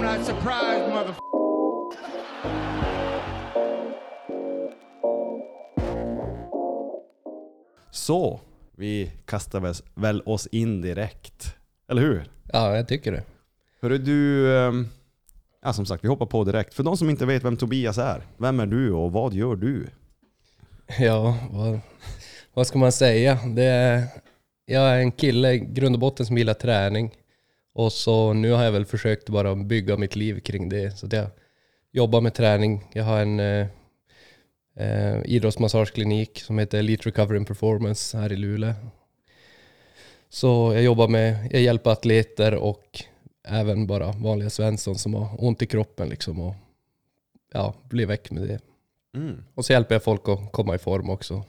I'm not surprised, mother. Så, vi kastar väl- väl oss in direkt. Eller hur? Ja, jag tycker det. Hörru du, ehm, ja som sagt vi hoppar på direkt. För de som inte vet vem Tobias är, vem är du och vad gör du? Ja, vad, vad ska man säga? Det är, jag är en kille i grund och botten som gillar träning. Och så nu har jag väl försökt bara bygga mitt liv kring det. Så att jag jobbar med träning. Jag har en eh, eh, idrottsmassageklinik som heter Elite Recovery and Performance här i Luleå. Så jag jobbar med, jag hjälper atleter och även bara vanliga Svensson som har ont i kroppen liksom och ja, blir väck med det. Mm. Och så hjälper jag folk att komma i form också.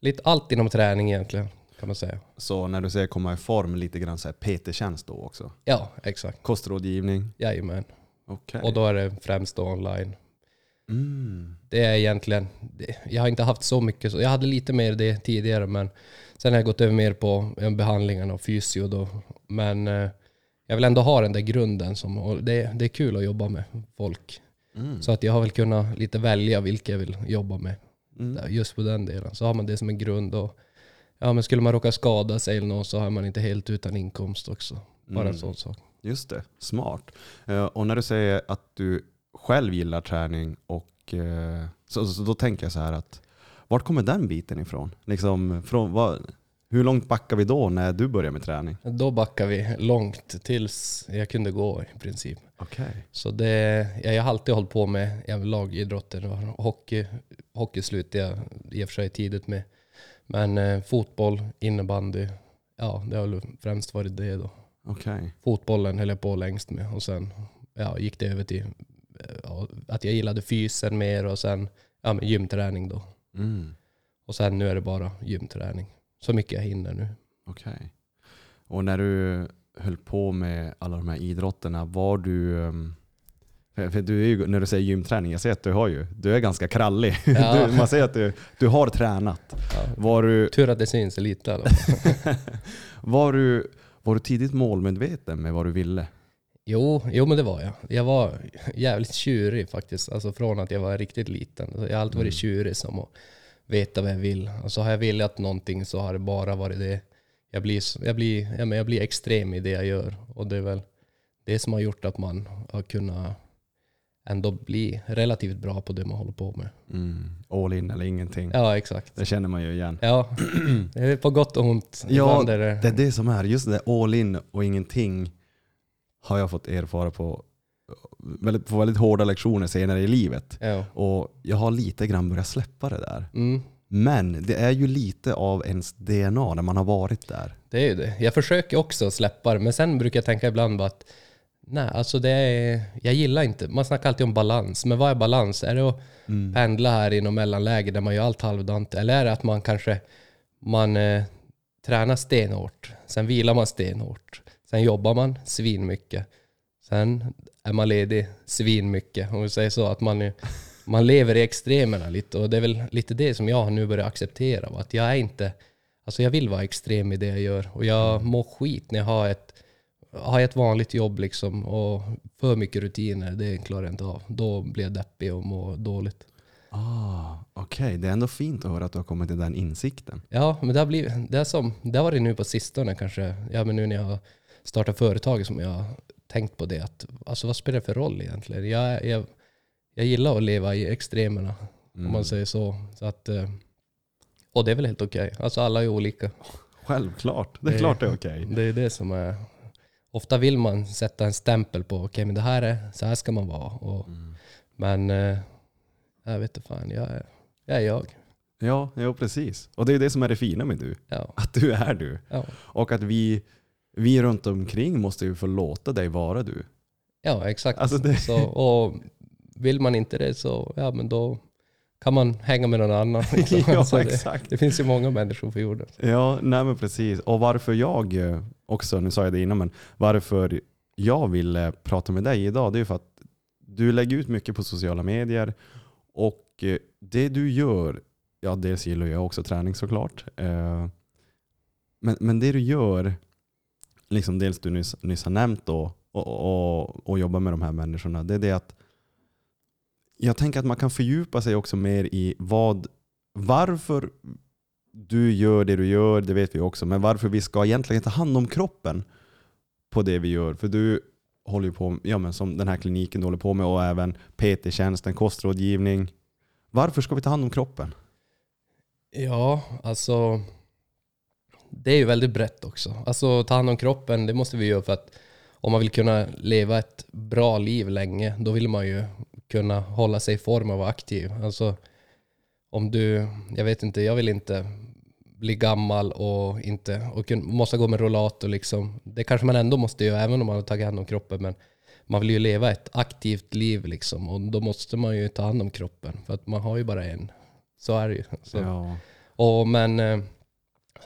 Lite allt inom träning egentligen, kan man säga. Så när du säger komma i form, lite grann så här PT-tjänst då också? Ja, exakt. Kostrådgivning? Jajamän. Okej. Och då är det främst då online. Mm. Det är egentligen, det, jag har inte haft så mycket, jag hade lite mer det tidigare men sen har jag gått över mer på eh, behandlingarna och fysio då. Men eh, jag vill ändå ha den där grunden som, det, det är kul att jobba med folk. Mm. Så att jag har väl kunnat lite välja vilka jag vill jobba med. Mm. just på den delen. Så har man det som en grund. Och, ja, men skulle man råka skada sig eller något så har man inte helt utan inkomst också. Bara Mm. en sån sak. Just det, smart. Eh, och när du säger att du själv gillar träning, och, eh, så, så då tänker jag så här att vart kommer den biten ifrån? Liksom, från vad, hur långt backar vi då när du börjar med träning? Då backar vi långt tills jag kunde gå i princip. Okej. Så det, ja, jag har alltid hållit på med lagidrotter. och Hockey, hockey slutade jag i och för sig tidigt med. Men eh, fotboll, innebandy, ja det har väl främst varit det då. Okej. Fotbollen höll jag på längst med och sen ja, gick det över till eh, ja, att jag gillade fysen mer och sen ja, men gymträning då. Mm. Och sen nu är det bara gymträning. Så mycket jag hinner nu. Okej. Och när du höll på med alla de här idrotterna, var du... ehm, För för du är ju, när du säger gymträning, jag ser att du har ju, du är ganska krallig. Ja. Du, man säger att du, du har tränat. Ja. Var du, Tur att det syns lite var, du, var du tidigt målmedveten med vad du ville? Jo, jo, men det var jag. Jag var jävligt tjurig faktiskt. Alltså från att jag var riktigt liten. Jag har alltid varit tjurig som att veta vad jag vill. Och så har jag velat någonting så har det bara varit det. Jag blir, jag blir, jag blir extrem i det jag gör. Och det är väl det som har gjort att man har kunnat ändå bli relativt bra på det man håller på med. Mm. All in eller ingenting. Ja, exakt. Det känner man ju igen. Ja, det är på gott och ont. Ja, Det är det som är, just det all in och ingenting har jag fått erfara på väldigt, på väldigt hårda lektioner senare i livet. ja. Och jag har lite grann börjat släppa det där. Mm. Men det är ju lite av ens DNA när man har varit där. Det är ju det. Jag försöker också släppa det, men sen brukar jag tänka ibland bara att nej, alltså det är, jag gillar inte, man snackar alltid om balans, men vad är balans? Är det att pendla här i något mellanläge där man gör allt halvdant? Eller är det att man kanske, man eh, tränar stenhårt, sen vilar man stenhårt, sen jobbar man svinmycket, sen är man ledig svinmycket, om vi säger så, att man, man lever i extremerna lite och det är väl lite det som jag nu börjat acceptera, att jag är inte Alltså jag vill vara extrem i det jag gör och jag mår skit när jag har ett, har ett vanligt jobb liksom och för mycket rutiner, det klarar jag inte av. Då blir jag deppig och mår dåligt. Ah, Okej, det är ändå fint att höra att du har kommit till den insikten. Ja, men det har, blivit, det, är som, det har varit nu på sistone kanske, ja men nu när jag startat företag som jag har tänkt på det, att alltså vad spelar det för roll egentligen? Jag, jag, jag gillar att leva i extremerna, om man säger så. så att, eh, och det är väl helt okej. Alltså alla är olika. Självklart, det är Det- klart det är okej. Det är det som är... Ofta vill man sätta en stämpel på, okej men det här är, så här ska man vara. Och, Men eh, jag vet inte fan, jag är jag. Är jag. Ja, ja, precis. Och det är det som är det fina med du. Ja, Att du är du. ja. Och att vi, vi runt omkring måste ju få låta dig vara du. ja exakt. Alltså det- Så, och vill man inte det så, ja men då kan man hänga med någon annan. liksom. Ja, Alltså, det, exakt. det finns ju många människor på jorden. Ja, nej men precis. Och varför jag eh, också, nu sa jag det innan, men varför jag ville prata med dig idag, det är för att du lägger ut mycket på sociala medier och eh, det du gör, ja dels gillar jag också träning såklart, eh, men, men det du gör, liksom dels du nyss, nyss har nämnt då, och, och, och jobba med de här människorna, det är det att jag tänker att man kan fördjupa sig också mer i vad, varför du gör det du gör, det vet vi också, men varför vi ska egentligen ta hand om kroppen på det vi gör. För du håller ju på, ja men som den här kliniken du håller på med och även PT-tjänsten, kostrådgivning. Varför ska vi ta hand om kroppen? Ja, alltså det är ju väldigt brett också. Alltså ta hand om kroppen, det måste vi göra för att om man vill kunna leva ett bra liv länge, då vill man ju kunna hålla sig i form och vara aktiv. Alltså om du, jag vet inte, jag vill inte bli gammal och inte och måste gå med rollator liksom. Det kanske man ändå måste göra även om man har tagit hand om kroppen. Men man vill ju leva ett aktivt liv liksom och då måste man ju ta hand om kroppen för att man har ju bara en. Så är det ju. Ja. Och, men eh,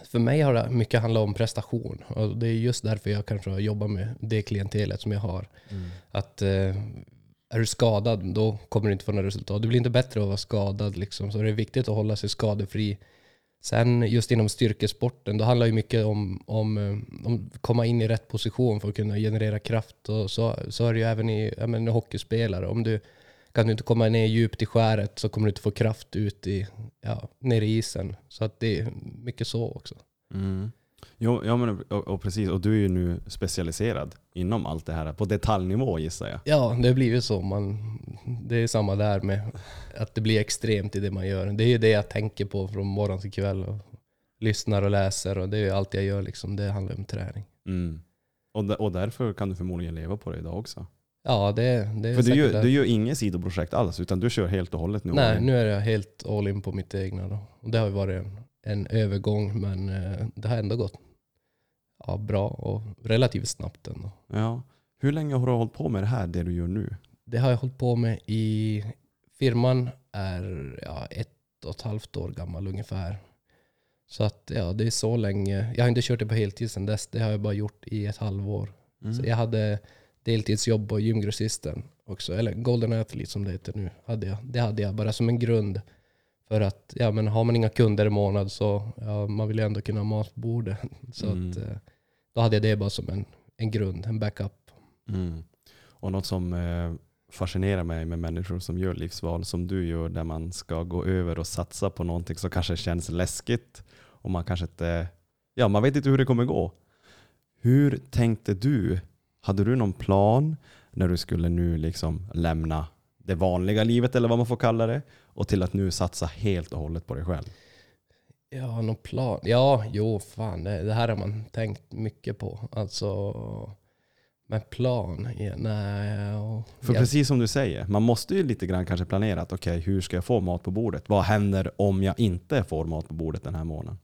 för mig har det mycket handlat om prestation. Och det är just därför jag kanske har jobbat med det klientelet som jag har. Mm. Att eh, är du skadad, då kommer du inte få några resultat. Du blir inte bättre av att vara skadad. Liksom. Så det är viktigt att hålla sig skadefri. Sen just inom styrkesporten, då handlar det mycket om, om, eh, om att komma in i rätt position för att kunna generera kraft. Och så, så är det ju även i menar, hockeyspelare. Om du kan du inte komma ner djupt i skäret så kommer du inte få kraft ut i, ja, ner i isen. Så att det är mycket så också. Mm. Jo, ja, men, och, och, precis, och du är ju nu specialiserad inom allt det här, på detaljnivå gissar jag. Ja, det blir ju så. Man, det är samma där med att det blir extremt i det man gör. Det är ju det jag tänker på från morgon till kväll. Och lyssnar och läser och det är allt jag gör. Liksom. Det handlar om träning. Mm. Och, och därför kan du förmodligen leva på det idag också. Ja, det, det är För du gör, du gör inget sidoprojekt alls, utan du kör helt och hållet nu? Nej, nu är jag helt all in på mitt egna. Då. Och det har ju varit en, en övergång, men eh, det har ändå gått ja, bra och relativt snabbt ändå. Ja. Hur länge har du hållit på med det här, det du gör nu? Det har jag hållit på med i... Firman är ja, ett och ett halvt år gammal ungefär. Så att ja, det är så länge. Jag har inte kört det på heltid sedan dess. Det har jag bara gjort i ett halvår. Mm. Så jag hade deltidsjobb på gymgrossisten också. Eller Golden Athlete som det heter nu. Hade jag. Det hade jag bara som en grund. För att ja, men har man inga kunder i månad så ja, man vill ju ändå kunna ha mat på bordet. Så mm. att, eh, då hade jag det bara som en, en grund, en backup. Mm. Och något som eh, fascinerar mig med människor som gör livsval som du gör, där man ska gå över och satsa på någonting som kanske känns läskigt och man kanske inte, ja man vet inte hur det kommer gå. Hur tänkte du hade du någon plan när du skulle nu liksom lämna det vanliga livet eller vad man får kalla det och till att nu satsa helt och hållet på dig själv? Ja, någon plan? Ja, jo, fan. Det, det här har man tänkt mycket på. Alltså, men plan? Ja, nej. För jag... precis som du säger, man måste ju lite grann kanske planera att okej, okay, hur ska jag få mat på bordet? Vad händer om jag inte får mat på bordet den här månaden?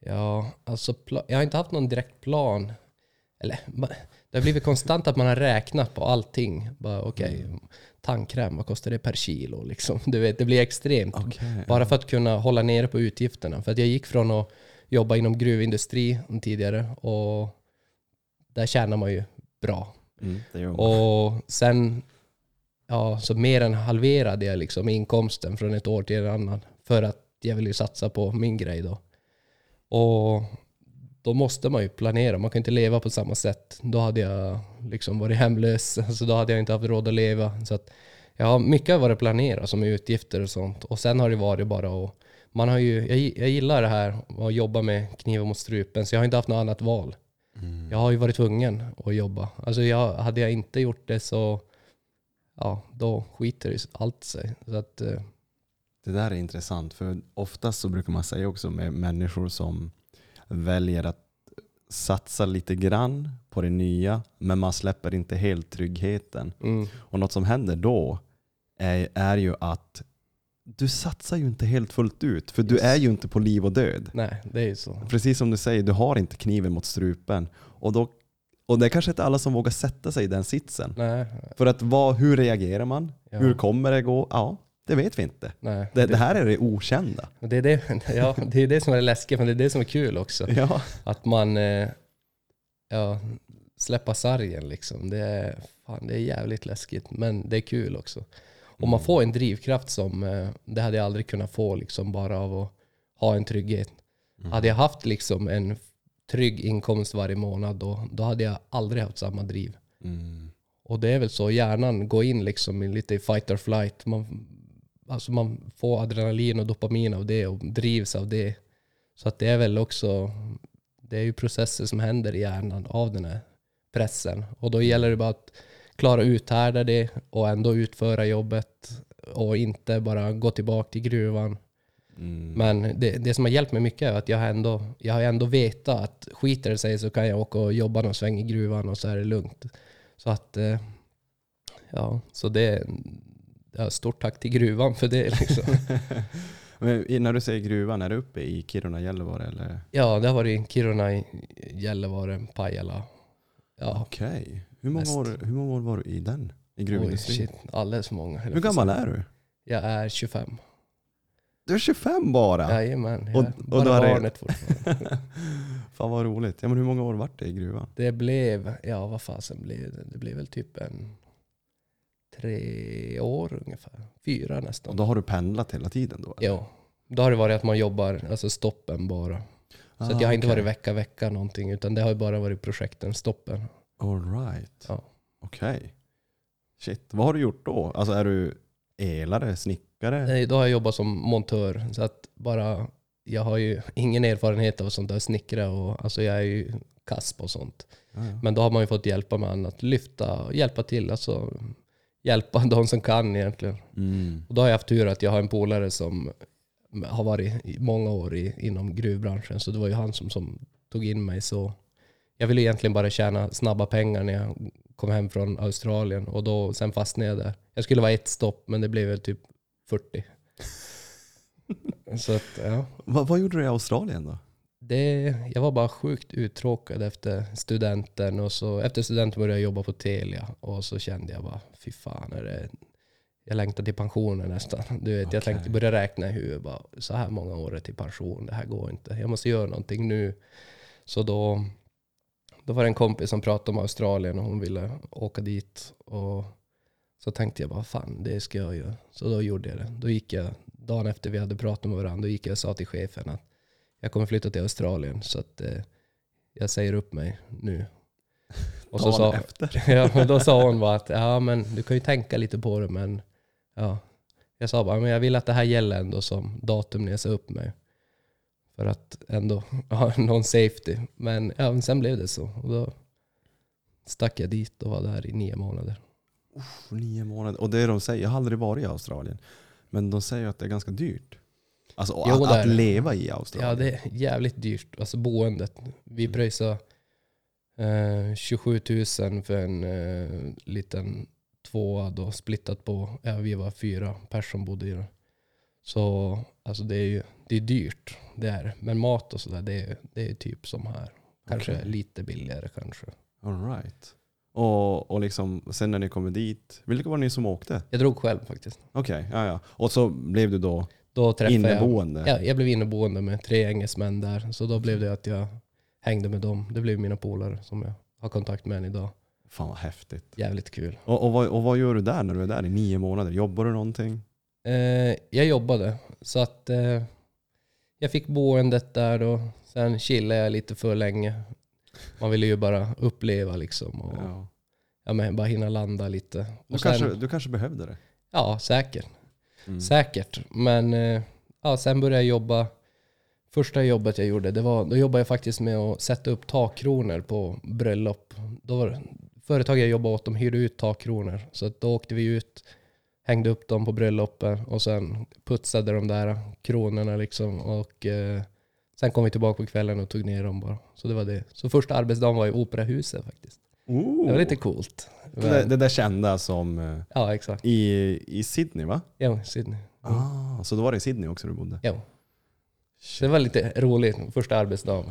Ja, alltså jag har inte haft någon direkt plan. Eller det har blivit konstant att man har räknat på allting. Bara, okay, mm. Tandkräm, vad kostar det per kilo? Liksom. Du vet, det blir extremt. Okay, bara för att kunna hålla nere på utgifterna. För att jag gick från att jobba inom gruvindustri tidigare och där tjänar man ju bra. Mm, och sen ja, så mer än halverade jag liksom inkomsten från ett år till ett annat. För att jag ville satsa på min grej då. Och då måste man ju planera. Man kan inte leva på samma sätt. Då hade jag liksom varit hemlös. Alltså då hade jag inte haft råd att leva. Så att, ja, mycket har varit planerat som utgifter och sånt. Och sen har det varit bara att man har ju, jag, jag gillar det här att jobba med knivar mot strupen, så jag har inte haft något annat val. Mm. Jag har ju varit tvungen att jobba. Alltså jag, hade jag inte gjort det så ja, då skiter allt sig. Så att, eh. Det där är intressant, för oftast så brukar man säga också med människor som väljer att satsa lite grann på det nya, men man släpper inte helt tryggheten. Mm. Och något som händer då är, är ju att du satsar ju inte helt fullt ut, för Just. du är ju inte på liv och död. Nej, det är ju så. Precis som du säger, du har inte kniven mot strupen. Och, då, och det är kanske inte alla som vågar sätta sig i den sitsen. Nej. För att vad, hur reagerar man? Ja. Hur kommer det gå? Ja, det vet vi inte. Nej, det, det, här är det okända. Det är det, ja, det är det som är läskigt, men det är det som är kul också. Ja. Att man eh, ja, släpper sargen liksom. Det är, fan, det är jävligt läskigt, men det är kul också. Och man mm. får en drivkraft som eh, det hade jag aldrig kunnat få liksom bara av att ha en trygghet. Mm. Hade jag haft liksom en trygg inkomst varje månad då, då hade jag aldrig haft samma driv. Mm. Och det är väl så, hjärnan går in liksom i lite i fight or flight. Man, alltså man får adrenalin och dopamin av det och drivs av det. Så att det är väl också, det är ju processer som händer i hjärnan av den här pressen. Och då gäller det bara att klara uthärda det och ändå utföra jobbet och inte bara gå tillbaka till gruvan. Mm. Men det, det som har hjälpt mig mycket är att jag har ändå, jag har ändå vetat att skiter det sig så kan jag åka och jobba någon sväng i gruvan och så är det lugnt. Så att, eh, ja, så det, ja, stort tack till gruvan för det liksom. Men när du säger gruvan, är det uppe i Kiruna, Gällivare eller? Ja, det har varit Kiruna, i Gällivare, Pajala. Ja, Okej. Hur, många år, hur många år var du i den? I oj, gruvindustrin? shit, alldeles för många. hur gammal är du? Jag är 25. Du är 25 bara? Jajamän, Och- och bara då är barnet fortfarande. Fan vad roligt. Ja, men hur många år vart det i gruvan? Det blev, ja vad fasen blev det? Det blev väl typ en tre år ungefär. Fyra nästan. Och då har du pendlat hela tiden då? eller? Ja. Då har det varit att man jobbar, alltså stoppen bara. Så att jag har inte Ah, okej. varit vecka, vecka någonting, utan det har bara varit projekten, stoppen. All right. Ja. Okej. Shit. Vad har du gjort då? Alltså är du elare, snickare? Nej, Då har jag jobbat som montör, så att bara, jag har ju ingen erfarenhet av sånt där snickra och alltså jag är ju kass på sånt. Ja, ja. Men då har man ju fått hjälpa med annat, lyfta, hjälpa till, alltså hjälpa de som kan egentligen. Mm. Och då har jag haft tur att jag har en polare som har varit i många år i, inom gruvbranschen. Så det var ju han som, som tog in mig. Så jag ville egentligen bara tjäna snabba pengar när jag kom hem från Australien. Och då, sen fastnade jag där. Jag skulle vara ett stopp, men det blev väl typ 40. så att, ja. Vad, vad gjorde du i Australien då? Det, jag var bara sjukt uttråkad efter studenten. Och så, efter studenten började jag jobba på Telia. Och så kände jag bara, fy fan, är det, jag längtar till pensionen nästan. Du vet, Jag Okej. tänkte börja räkna i huvudet. Bara, så här många år är till pension, det här går inte. Jag måste göra någonting nu. Så då, då var det en kompis som pratade om Australien och hon ville åka dit. Och så tänkte jag bara, fan det ska jag göra. Så då gjorde jag det. Då gick jag, dagen efter vi hade pratat med varandra, då gick jag och sa till chefen att jag kommer flytta till Australien så att eh, jag säger upp mig nu. Och så sa, efter? ja, men då sa hon bara att ja, men du kan ju tänka lite på det men ja. Jag sa bara men jag vill att det här gäller ändå som datum när jag sa upp mig. För att ändå ha någon safety. Men ja, men sen blev det så. Och då stack jag dit och var där i nio månader. Uff, nio månader. Och det de säger, jag har aldrig varit i Australien. Men de säger att det är ganska dyrt. Alltså Jo, att, att leva i Ja, Australien. det är jävligt dyrt. Alltså boendet. Vi pröjsade eh, 27 000 för en eh, liten tvåa då, splittat på, ja vi var fyra personer som bodde i den. Så alltså det är ju det är dyrt, det är. Men mat och sådär, det är, det är typ som här. Kanske Okej. lite billigare kanske. All right. Och, och liksom, sen när ni kommer dit, vilka var ni som åkte? Jag drog själv faktiskt. Okej, ja, ja. Och så blev du då Då träffade jag, inneboende? ja, jag blev inneboende med tre engelsmän där. Så då blev det att jag hängde med dem. Det blev mina polare som jag har kontakt med än idag. Fan vad häftigt. Jävligt kul. Och, och, vad, och vad gör du där när du är där i nio månader? Jobbar du någonting? Eh, jag jobbade, så att eh, jag fick boendet där då. Sen chillade jag lite för länge. Man ville ju bara uppleva liksom. Och, ja. Ja. men bara hinna landa lite. Du, Och sen, kanske, du kanske behövde det? Ja, säkert. Mm. Säkert. Men eh, ja, sen började jag jobba. Första jobbet jag gjorde, det var, då jobbade jag faktiskt med att sätta upp takkronor på bröllop. Då var det, företaget jag jobbade åt, de hyrde ut takkronor. Så då åkte vi ut, hängde upp dem på bröllopet och sen putsade de där kronorna liksom. Och eh, sen kom vi tillbaka på kvällen och tog ner dem bara. Så det var det. Så första arbetsdagen var i operahuset faktiskt. Oh. Det var lite coolt. Det, där- det där kända som eh, Ja, exakt. i, i Sydney va? Ja, Sydney. Mm. Ah, så då var det i Sydney också du bodde? Ja. Det var lite roligt första arbetsdagen.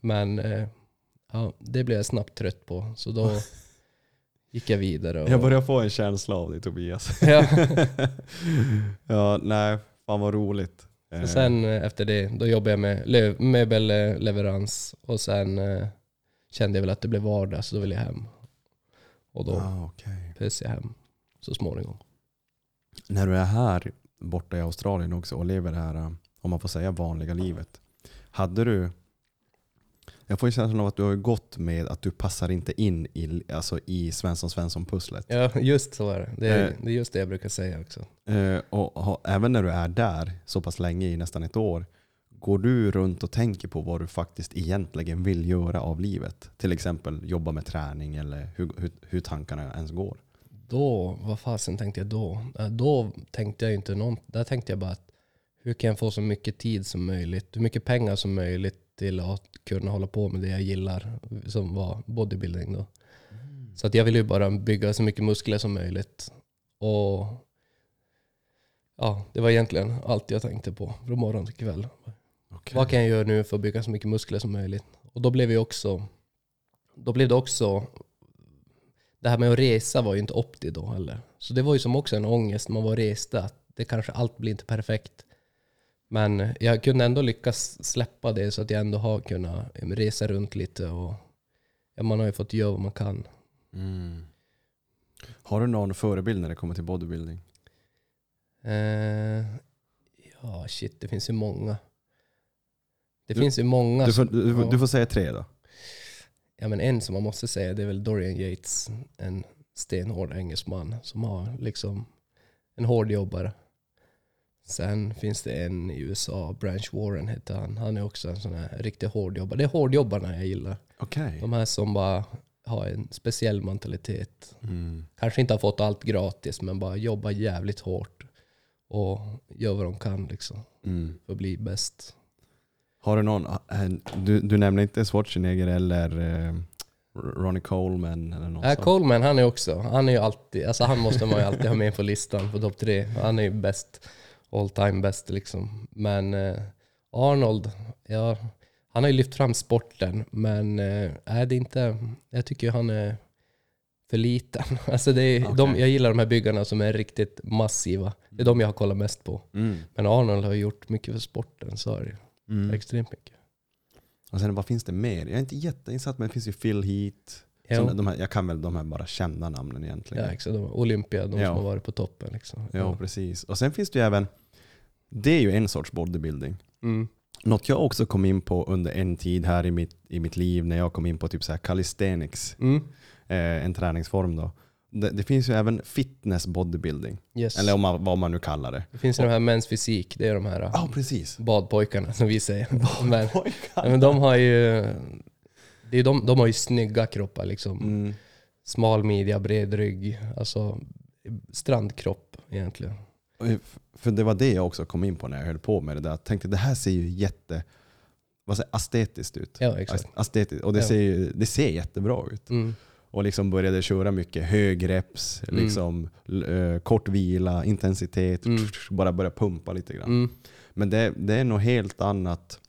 Men eh, ja, det blev jag snabbt trött på. Så då gick jag vidare. Och, Jag börjar få en känsla av dig Tobias. ja. ja, nej, fan vad roligt. Så Eh, sen efter det, då jobbade jag med möbelleverans. Och sen kände jag väl att det blev vardag, så då ville jag hem. Och då ah, okej. pös jag hem så småningom. När du är här borta i Australien också och lever det här, eh, om man får säga vanliga livet. Hade du, Jag får ju känslan av att du har gått med att du passar inte in i, alltså i Svensson Svensson-pusslet. Ja, just så är det. Det är, Eh. det är just det jag brukar säga också. Eh, och ha, även när du är där så pass länge, i nästan ett år, går du runt och tänker på vad du faktiskt egentligen vill göra av livet? Till exempel jobba med träning eller hur, hur, hur tankarna ens går. Då, vad fasen tänkte jag då? Eh, Då tänkte jag inte någon, där tänkte jag bara att hur kan jag få så mycket tid som möjligt, hur mycket pengar som möjligt till att kunna hålla på med det jag gillar, som var bodybuilding då. Så att jag ville ju bara bygga så mycket muskler som möjligt. Och ja, det var egentligen allt jag tänkte på från morgon till kväll. Okay. Vad kan jag göra nu för att bygga så mycket muskler som möjligt? Och då blev, vi också, då blev det också... Det här med att resa var ju inte opti då heller. Så det var ju som också en ångest när man var reste. Att det kanske allt blir inte perfekt. Men jag kunde ändå lyckas släppa det så att jag ändå har kunnat resa runt lite. Och ja, man har ju fått göra vad man kan. Mm. Har du någon förebild när det kommer till bodybuilding? Eh, ja, shit, det finns ju många. Det finns ju många. Du får, du, får- du får säga tre då. Ja, men en som man måste säga det är väl Dorian Yates. En stenhård engelsman som har liksom en hård jobbare. Sen finns det en i USA, Branch Warren heter han. Han är också en sån här riktigt hård jobbare. Det är hårdjobbarna jag gillar. Okej. De här som bara har en speciell mentalitet. Mm. Kanske inte har fått allt gratis men bara jobbar jävligt hårt. Och gör vad de kan liksom Mm. för att bli bäst. Har du någon, eh, du, du nämner inte Schwarzenegger eller eh, Ronnie Coleman eller något Äh, sånt? Coleman han är också, han är ju alltid, alltså han måste man ju alltid ha med på listan på topp tre. Han är ju bäst, all time bäst liksom. Men eh, Arnold, ja, han har ju lyft fram sporten, men eh, är det inte, jag tycker han är för liten. Alltså det är, de, Okej. jag gillar de här byggarna som är riktigt massiva. Det är de jag har kollat mest på. Mm. Men Arnold har gjort mycket för sporten, så är det. Mm. Extremt mycket. Och sen vad finns det mer? Jag är inte jätteinsatt men det finns ju Phil Heath. Jo. Såna- De här, jag kan väl de här bara kända namnen egentligen. Ja, exakt. De, Olympia, de Ja. som har varit på toppen. Liksom. Ja, precis. Och sen finns det ju även, det är ju en sorts bodybuilding. Mm. Något jag också kom in på under en tid här i mitt, i mitt liv när jag kom in på typ så här calisthenics, Mm. eh, en träningsform då. Det, det finns ju även fitness bodybuilding, Yes. eller om man, vad man nu kallar det. Det finns ju de här Mäns fysik, det är de här Ja, precis. badpojkarna som vi säger. men, men de har ju det är de, de har ju snygga kroppar liksom. Mm. Smal midja, bred rygg. Alltså strandkropp egentligen. För det var det jag också kom in på när jag höll på med det där. Jag tänkte det här ser ju jätte, vad säger, estetiskt ut. Ja, exakt. Estetiskt. Och det, Ja. ser ju, det ser jättebra ut. Mm. Och liksom började köra mycket högreps, Mm. liksom, eh, kort vila, intensitet, Mm. bara börja pumpa lite grann. Mm. Men det, det är något helt annat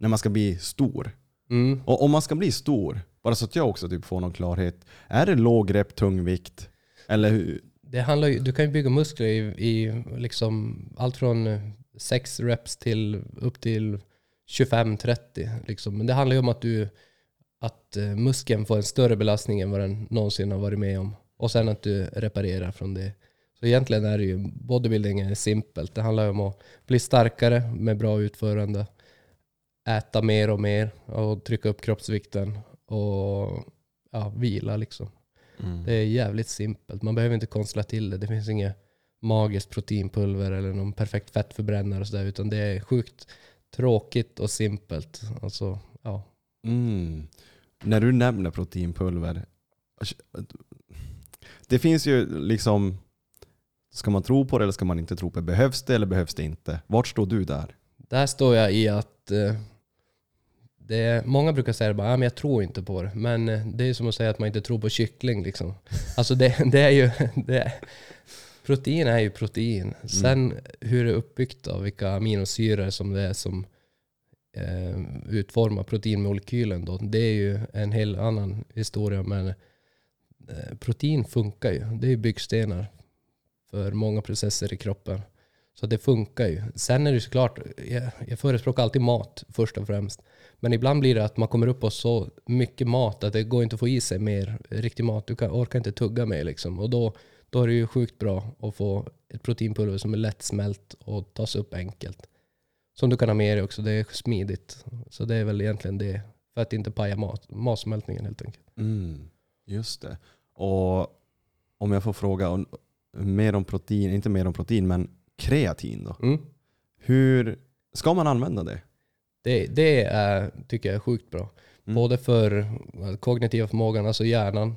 när man ska bli stor. Mm. Och om man ska bli stor, bara så att jag också typ får någon klarhet. Är det låg rep, tung vikt? Eller hur? Det handlar ju, du kan ju bygga muskler i, i liksom allt från 6 reps till upp till 25-30. Liksom. Men det handlar ju om att, du, att eh, muskeln får en större belastning än vad den någonsin har varit med om. Och sen att du reparerar från det. Så egentligen är det ju, bodybuilding är simpelt. Det handlar om att bli starkare med bra utförande. Äta mer och mer och trycka upp kroppsvikten. Och ja, vila liksom. Mm. Det är jävligt simpelt. Man behöver inte konstla till det. Det finns inget magiskt proteinpulver eller någon perfekt fettförbrännare och sådär. Utan det är sjukt tråkigt och simpelt. Alltså, ja. Mm. När du nämner proteinpulver, det finns ju liksom, ska man tro på det eller ska man inte tro på det? Behövs det eller behövs det inte? Vart står du där? Där står jag i att eh, det många brukar säga ah, men jag tror inte på det. Men eh, det är som att säga att man inte tror på kyckling. Liksom. Alltså det, det är ju... Det protein är ju protein. Sen hur det är uppbyggt av vilka aminosyror som det är som Eh, utforma proteinmolekylen då. Det är ju en hel annan historia. Men eh, protein funkar ju. Det är ju byggstenar för många processer i kroppen. Så det funkar ju. Sen är det ju såklart, jag, jag förespråkar alltid mat först och främst. Men ibland blir det att man kommer upp på så mycket mat att det går inte att få i sig mer riktig mat. Du kan, orkar inte tugga mer liksom. Och då, då är det ju sjukt bra att få ett proteinpulver som är lättsmält och tas upp enkelt som du kan ha med dig också. Det är smidigt. Så det är väl egentligen det. För att inte paja mat, matsmältningen helt enkelt. Mm, just det. Och om jag får fråga mer om protein, inte mer om protein, men kreatin då. Mm. Hur ska man använda det? Det, det är, tycker jag är sjukt bra. Mm. Både för eh, kognitiva förmågan, alltså hjärnan.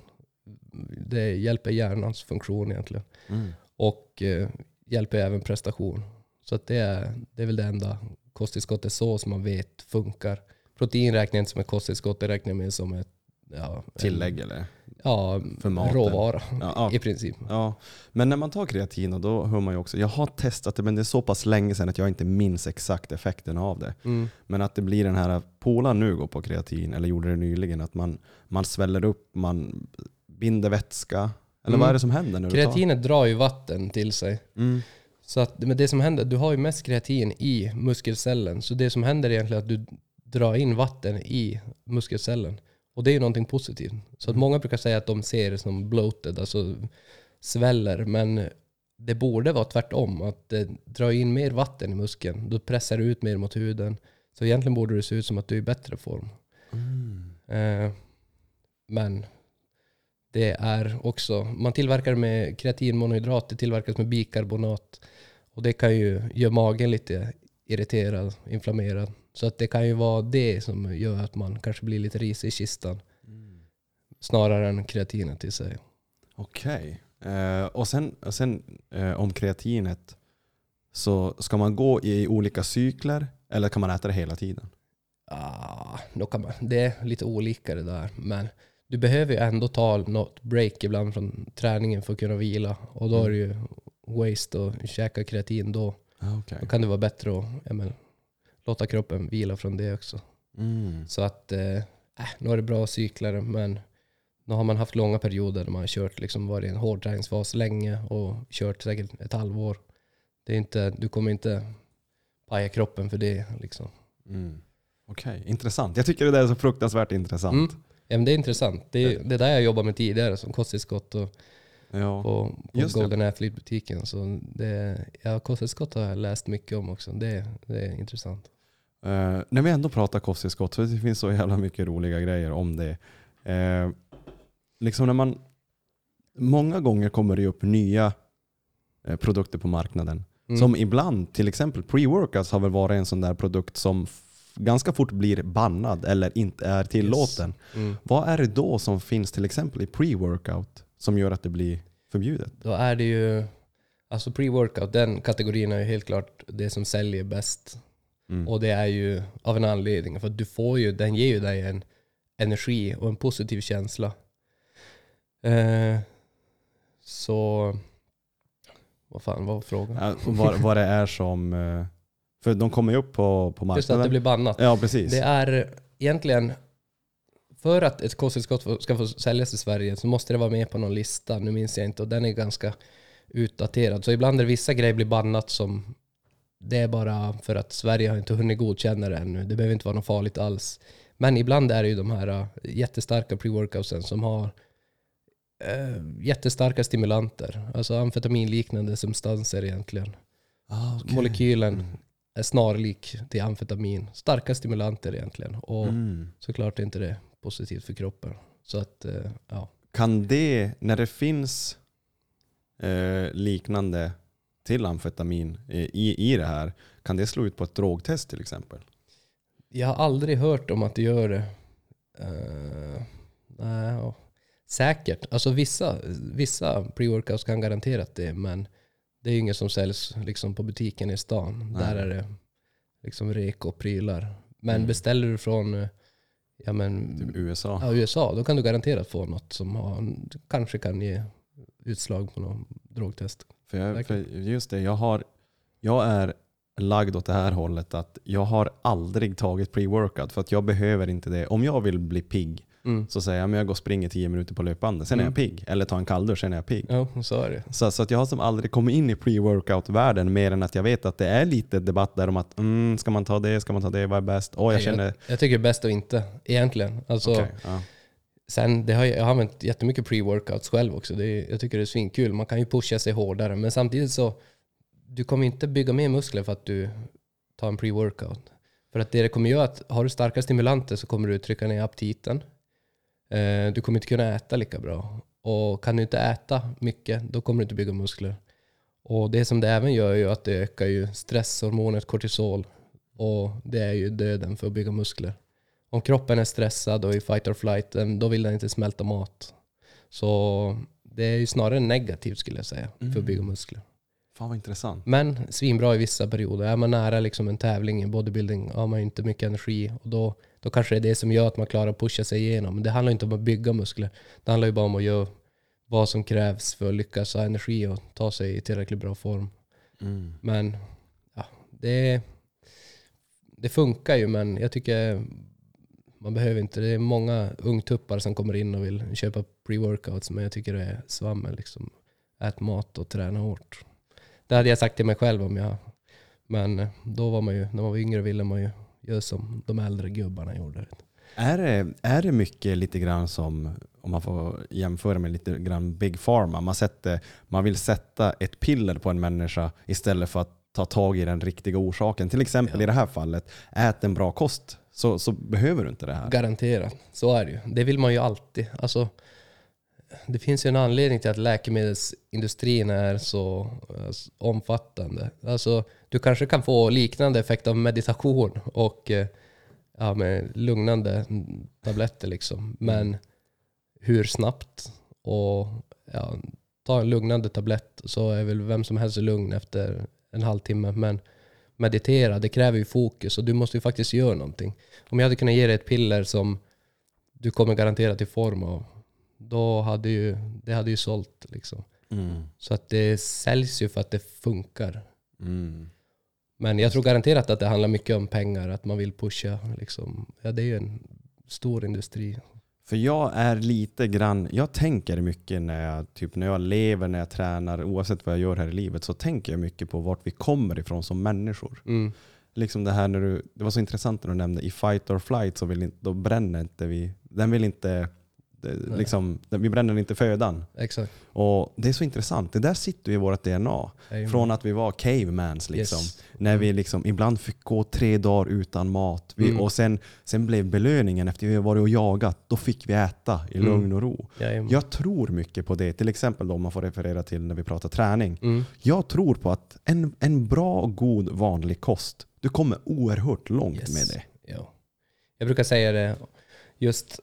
Det hjälper hjärnans funktion egentligen. Mm. Och eh, hjälper även prestation. Så att det, är, det är väl det enda kosttillskottet så som man vet funkar. Protein räknar jag inte som ett kosttillskott, det räknar jag med som ett ja, Tillägg eller? Ja, För maten. råvara Ja, ja. i princip. Ja, men när man tar kreatin och då hör man ju också, jag har testat det men det är så pass länge sedan att jag inte minns exakt effekten av det. Mm. Men att det blir den här, polaren nu går på kreatin, eller gjorde det nyligen, att man, man sväller upp, man binder vätska. Eller Mm. vad är det som händer när Kreatinet drar ju vatten till sig. Mm. Så att, men det som händer, du har ju mest kreatin i muskelcellen. Så det som händer egentligen är att du drar in vatten i muskelcellen. Och det är ju någonting positivt. Så att många brukar säga att de ser det som bloated, alltså sväller. Men det borde vara tvärtom. Att det drar in mer vatten i muskeln. Då pressar du ut mer mot huden. Så egentligen borde det se ut som att du är i bättre form. Mm. Eh, men det är också, man tillverkar med kreatinmonohydrat, det tillverkas med bikarbonat. Och det kan ju göra magen lite irriterad, inflammerad. Så att det kan ju vara det som gör att man kanske blir lite risig i kistan. Snarare än kreatinet i sig. Okej. Eh, och sen, och sen eh, om kreatinet, så ska man gå i olika cykler eller kan man äta det hela tiden? Ah, då kan man, det är lite olika det där. Men du behöver ju ändå ta något break ibland från träningen för att kunna vila. Och då är det ju waste att käka kreatin då. Ah, okej. Då kan det vara bättre att ja, men, låta kroppen vila från det också. Mm. Så att, eh, äh, nu är det bra cykler, men nu har man haft långa perioder där man har kört, liksom varit i en hård träningsfas länge och kört säkert ett halvår. Det är inte, du kommer inte paja kroppen för det. Liksom. Mm. Okej, intressant. Jag tycker det där är så fruktansvärt intressant. Mm. Ja, men det är intressant. Det är det är där jag jobbar med tidigare som kosttillskott och Ja. på, på Just. Golden Athlete-butiken. Så det, ja, kosttillskott har jag läst mycket om också. Det, det är intressant. Eh, när vi ändå pratar kosttillskott, så det finns så jävla mycket roliga grejer om det. Eh, liksom när man, många gånger kommer det upp nya eh, produkter på marknaden. Mm. Som ibland, till exempel pre-workouts har väl varit en sån där produkt som ganska fort blir bannad eller inte är tillåten. Mm. Vad är det då som finns till exempel i pre-workout som gör att det blir förbjudet? Då är det ju, alltså pre-workout, den kategorin är ju helt klart det som säljer bäst. Mm. Och det är ju av en anledning. För du får ju, den ger ju dig en energi och en positiv känsla. Eh, så, vad fan var frågan? Ja, vad, vad det är som... eh, För de kommer ju upp på, på Just att det marknaden. blir bannat. Ja, precis. Det är egentligen, för att ett kosttillskott ska få säljas i Sverige så måste det vara med på någon lista. Nu minns jag inte och den är ganska utdaterad. Så ibland är det vissa grejer blir bannat som det är bara för att Sverige har inte hunnit godkänna det ännu. Det behöver inte vara något farligt alls. Men ibland är det ju de här äh, jättestarka pre-workoutsen som har äh, jättestarka stimulanter. Alltså amfetaminliknande substanser egentligen. Ah, okej. Molekylen Mm. är snarlik till amfetamin. Starka stimulanter egentligen. Och Mm. såklart är inte det positivt för kroppen. Så att, eh, ja. Kan det, när det finns eh, liknande till amfetamin eh, i, i det här, kan det slå ut på ett drogtest till exempel? Jag har aldrig hört om att det gör det. Eh, nej, ja. Säkert. Alltså vissa, vissa pre-workouts kan garanterat det, men det är inget som säljs liksom på butiken i stan. Nej. Där är det liksom rek och prylar. Men Mm. beställer du från eh, ja, men, Typ USA? ja, USA, då kan du garanterat få något som har, kanske kan ge utslag på någon drogtest. För, jag, för just det, jag, har, jag är lagd åt det här hållet att jag har aldrig tagit pre-workout för att jag behöver inte det. Om jag vill bli pigg Mm. så säger jag att jag går och springer 10 minuter på löpbandet, sen är Mm. jag pigg. Eller tar en kalldusch, sen är jag pigg. Ja, så är det. Så, så att jag har som aldrig kommit in i pre-workout-världen mer än att jag vet att det är lite debatt där om att mm, ska man ta det, ska man ta det, vad är bäst? Åh, jag Nej, känner... Jag tycker det är bäst att inte, egentligen. Alltså, Okej, ja. Sen, det har, jag jag har använt jättemycket pre-workouts själv också. Det är, jag tycker det är svinkul. Man kan ju pusha sig hårdare. Men samtidigt så, du kommer inte bygga mer muskler för att du ta en pre-workout. För att det det kommer göra att har du starka stimulanter så kommer du trycka ner aptiten. Eh, du kommer inte kunna äta lika bra. Och kan du inte äta mycket, då kommer du inte bygga muskler. Och det som det även gör är ju att det ökar ju stresshormonet kortisol. Och det är ju döden för att bygga muskler. Om kroppen är stressad och i fight or flight, eh, då vill den inte smälta mat. Så det är ju snarare negativt skulle jag säga, för att bygga muskler. Fan vad intressant. Men svinbra i vissa perioder. Är man nära liksom en tävling i bodybuilding har man ju inte mycket energi. Och då, då kanske det är det som gör att man klarar att pusha sig igenom. Men det handlar inte om att bygga muskler. Det handlar ju bara om att göra vad som krävs för att lyckas ha energi och ta sig i tillräckligt bra form. Mm. Men ja, det, det funkar ju, men jag tycker man behöver inte. Det är många ungtuppar som kommer in och vill köpa pre-workouts, men jag tycker det är svammel. Liksom. Ät mat och träna hårt. Det hade jag sagt till mig själv om jag... Men eh, då var man ju, när man var yngre ville man ju göra som de äldre gubbarna gjorde. Är det, är det mycket lite grann som, om man får jämföra med lite grann Big Pharma, man, sätter, man vill sätta ett piller på en människa istället för att ta tag i den riktiga orsaken. Till exempel Ja. i det här fallet, ät en bra kost så, så behöver du inte det här. Garanterat, så är det ju. Det vill man ju alltid. Alltså, det finns ju en anledning till att läkemedelsindustrin är så eh, omfattande. Alltså, du kanske kan få liknande effekt av meditation och eh, ja, med lugnande tabletter. Liksom. Men hur snabbt? Och ja, ta en lugnande tablett så är väl vem som helst lugn efter en halvtimme. Men meditera, det kräver ju fokus och du måste ju faktiskt göra någonting. Om jag hade kunnat ge dig ett piller som du kommer garanterat i form av, då hade ju, det hade ju sålt. Liksom. Mm. Så att det säljs ju för att det funkar. Mm. Men jag tror garanterat att det handlar mycket om pengar, att man vill pusha. Liksom. Ja, det är ju en stor industri. För jag är lite grann, jag tänker mycket när jag, typ när jag lever, när jag tränar, oavsett vad jag gör här i livet, så tänker jag mycket på vart vi kommer ifrån som människor. Mm. Liksom det här när du, det var så intressant när du nämnde i fight or flight så vill då bränner inte vi, den vill inte, det, liksom, vi bränner inte födan. Exakt. Och det är så intressant, det där sitter i vårt DNA. Jajamän. Från att vi var cavemans liksom. Yes. När vi liksom ibland fick gå tre dagar utan mat. Vi, Mm. Och sen, sen blev belöningen efter vi varit och jagat, då fick vi äta i Mm. lugn och ro. Jajamän. Jag tror mycket på det. Till exempel då, om man får referera till när vi pratar träning. Mm. Jag tror på att en, en bra god vanlig kost, du kommer oerhört långt Yes. med det. Ja. Jag brukar säga det, just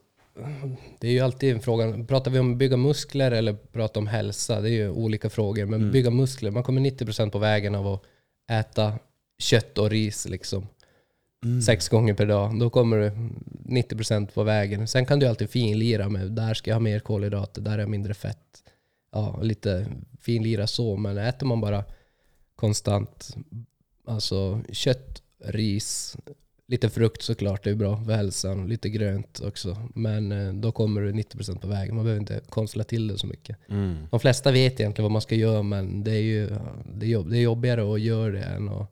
det är ju alltid en fråga, pratar vi om att bygga muskler eller prata om hälsa? Det är ju olika frågor. Men Mm. bygga muskler, man kommer 90% på vägen av att äta kött och ris liksom. Mm. Sex gånger per dag. Då kommer du 90% på vägen. Sen kan du alltid finlira med, där ska jag ha mer kolhydrater, där är jag mindre fett. Ja, lite finlira så. Men äter man bara konstant, alltså kött, ris, lite frukt såklart, det är bra för hälsan. Lite grönt också. Men eh, då kommer du 90% på vägen. Man behöver inte konstla till det så mycket. Mm. De flesta vet egentligen vad man ska göra men det är ju det är jobb, det är jobbigare att göra det än att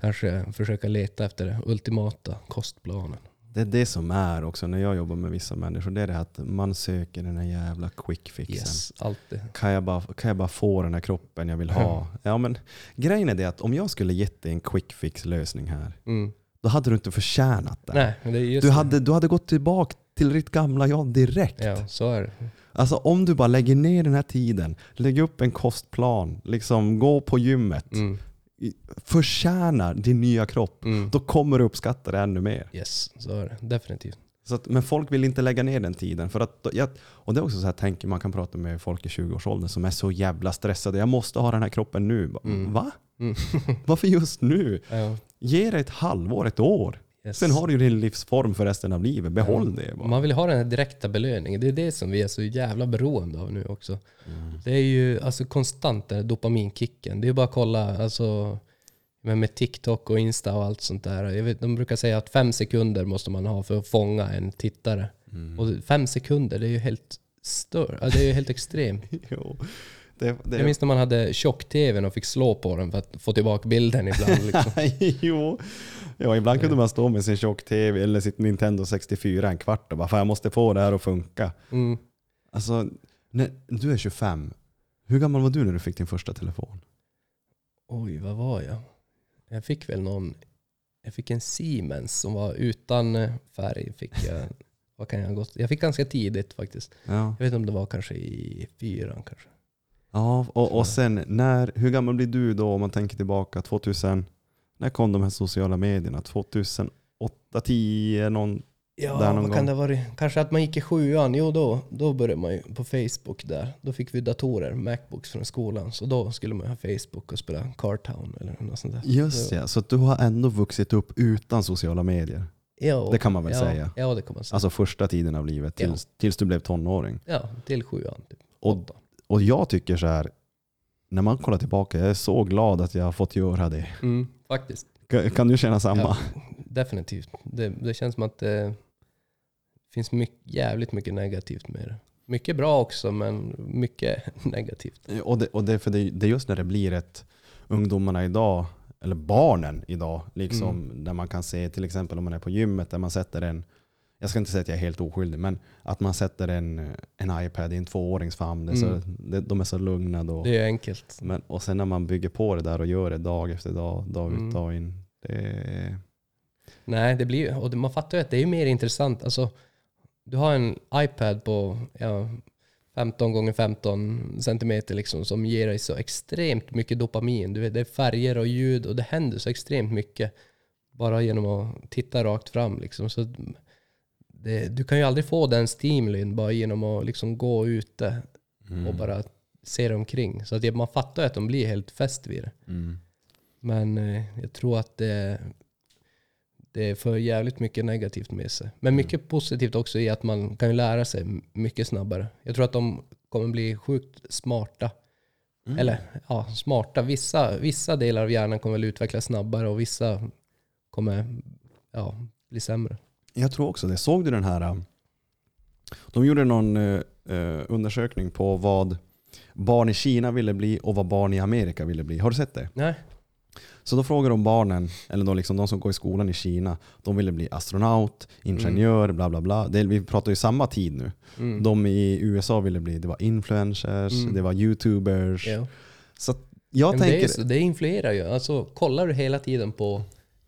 kanske försöka leta efter det ultimata kostplanen. Det är det som är också när jag jobbar med vissa människor. Det är det att man söker den här jävla quick fixen. Yes, alltid. Kan, jag bara, kan jag bara få den här kroppen jag vill ha? Ja, men, grejen är det att om jag skulle gett dig en quick fix lösning här, Mm. Då hade du inte förtjänat den. Nej, det är just Du det. hade, du hade gått tillbaka till ditt gamla jag direkt. Ja, så är det. Alltså om du bara lägger ner den här tiden, lägger upp en kostplan, liksom gå på gymmet, Mm. förtjänar din nya kropp, Mm. då kommer du uppskatta det ännu mer. Yes, så är det. Definitivt. Så att, men folk vill inte lägga ner den tiden. För att, och det är också så här tänker man kan prata med folk i 20-årsåldern som är så jävla stressade. Jag måste ha den här kroppen nu. Mm. Va? Mm. Varför just nu? Ja, Ge det ett halvår, ett år. yes. Sen har du ju din livsform för resten av livet. Behåll det bara. Man vill ha den här direkta belöningen. Det är det som vi är så jävla beroende av nu också. Mm. Det är ju alltså konstant den här dopaminkicken. Det är bara att kolla alltså, med TikTok och Insta och allt sånt där. Jag vet, de brukar säga att fem sekunder måste man ha för att fånga en tittare. Mm. Och fem sekunder, det är ju helt stör. Ja, det är ju helt extremt. Det, det, Jag minns när man hade tjock-tvn och fick slå på den för att få tillbaka bilden ibland. Liksom. jo. Ja, ibland kunde man stå med sin tjock-tv eller sitt Nintendo 64 en kvart och bara fan jag måste få det här att funka. Mm. Alltså, när, du är 25. Hur gammal var du när du fick din första telefon? Oj, vad var jag? Jag fick väl någon jag fick en Siemens som var utan eh, färg. Fick jag, vad kan jag, gått? jag fick ganska tidigt faktiskt. Ja, Jag vet inte om det var kanske i fyran kanske. Ja och, och sen när, hur gammal blir du då om man tänker tillbaka 2000? När kom de här sociala medierna? 2008, 10, någon? Ja, Där någon vad kan gång. det ha varit? Kanske att man gick i sjuan. Jo, då, då började man ju på Facebook där. Då fick vi datorer, Macbooks från skolan. Så då skulle man ha Facebook och spela Cartown eller något sånt där. Just ja, så du har ändå vuxit upp utan sociala medier. Ja, Det kan man väl ja, säga. Ja, det kan man säga. Alltså första tiden av livet Ja. tills, tills du blev tonåring. ja, till sjuan. Typ. Och. Och jag tycker så här, när man kollar tillbaka, jag är så glad att jag har fått göra det. Mm, faktiskt. Kan, kan du känna samma? Ja, definitivt. Det, det känns som att det finns mycket, jävligt mycket negativt med det. Mycket bra också, men mycket negativt. Och, det, och det, för det, det är just när det blir ett ungdomarna idag, eller barnen idag, liksom, Mm. där man kan se till exempel om man är på gymmet där man sätter en, jag ska inte säga att jag är helt oskyldig, men att man sätter en, en iPad i en tvåårings famn. Så, Mm. det, de är så lugna då. Det är enkelt. Men, och sen när man bygger på det där och gör det dag efter dag, dag ut Mm. dag in. Det Nej, det blir och man fattar ju att det är mer intressant. Alltså, du har en iPad på ja, 15 gånger 15 centimeter liksom, som ger dig så extremt mycket dopamin. Du vet, det är färger och ljud och det händer så extremt mycket bara genom att titta rakt fram. Liksom. Så det, du kan ju aldrig få den stimulin bara genom att liksom gå ute mm. och bara se dig omkring. Så att man fattar ju att de blir helt fäst vid det. Mm. Men eh, jag tror att det, det för jävligt mycket negativt med sig. Men mycket positivt också i att man kan lära sig mycket snabbare. Jag tror att de kommer bli sjukt smarta. Mm. Eller ja, smarta. Vissa, vissa delar av hjärnan kommer väl utvecklas snabbare och vissa kommer ja, bli sämre. Jag tror också det. Såg du den här? um, De gjorde någon eh, eh, undersökning på vad barn i Kina ville bli och vad barn i Amerika ville bli. Har du sett det? Nej. Så då frågar de barnen, eller då liksom de som går i skolan i Kina, de ville bli astronaut, ingenjör, bla bla bla. Det, vi pratar ju samma tid nu. Mm. De i USA ville bli, det var influencers, Mm. det var youtubers. ja. Så jag Men det, tänker, ju så, det influerar ju. Alltså, kollar du hela tiden på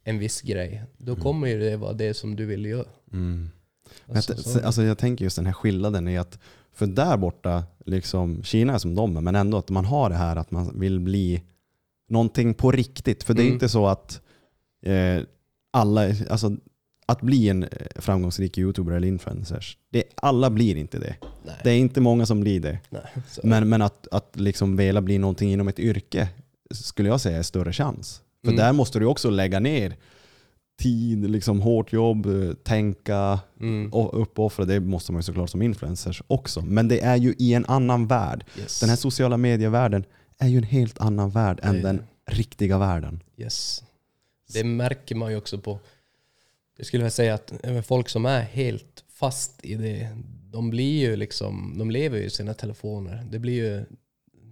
en viss grej, då kommer ju det vara det som du vill göra. mm. Alltså, så- alltså jag tänker just den här skillnaden i att, för där borta, liksom, Kina är som de är, men ändå att man har det här att man vill bli någonting på riktigt. För det är Mm. inte så att eh, alla, alltså att bli en eh, framgångsrik youtuber eller influencers, det, alla blir inte det. nej, Det är inte många som blir det. nej. Men, men att, att liksom vilja bli någonting inom ett yrke skulle jag säga är större chans. För Mm. där måste du också lägga ner tid, liksom hårt jobb, eh, tänka, Mm. och uppoffra. Det måste man ju såklart som influencers också. Men det är ju i en annan värld. Yes. Den här sociala medievärlden är ju en helt annan värld än den riktiga världen. Yes. Det märker man ju också på, jag skulle vilja säga att folk som är helt fast i det, de blir ju liksom, de lever ju i sina telefoner. Det blir ju,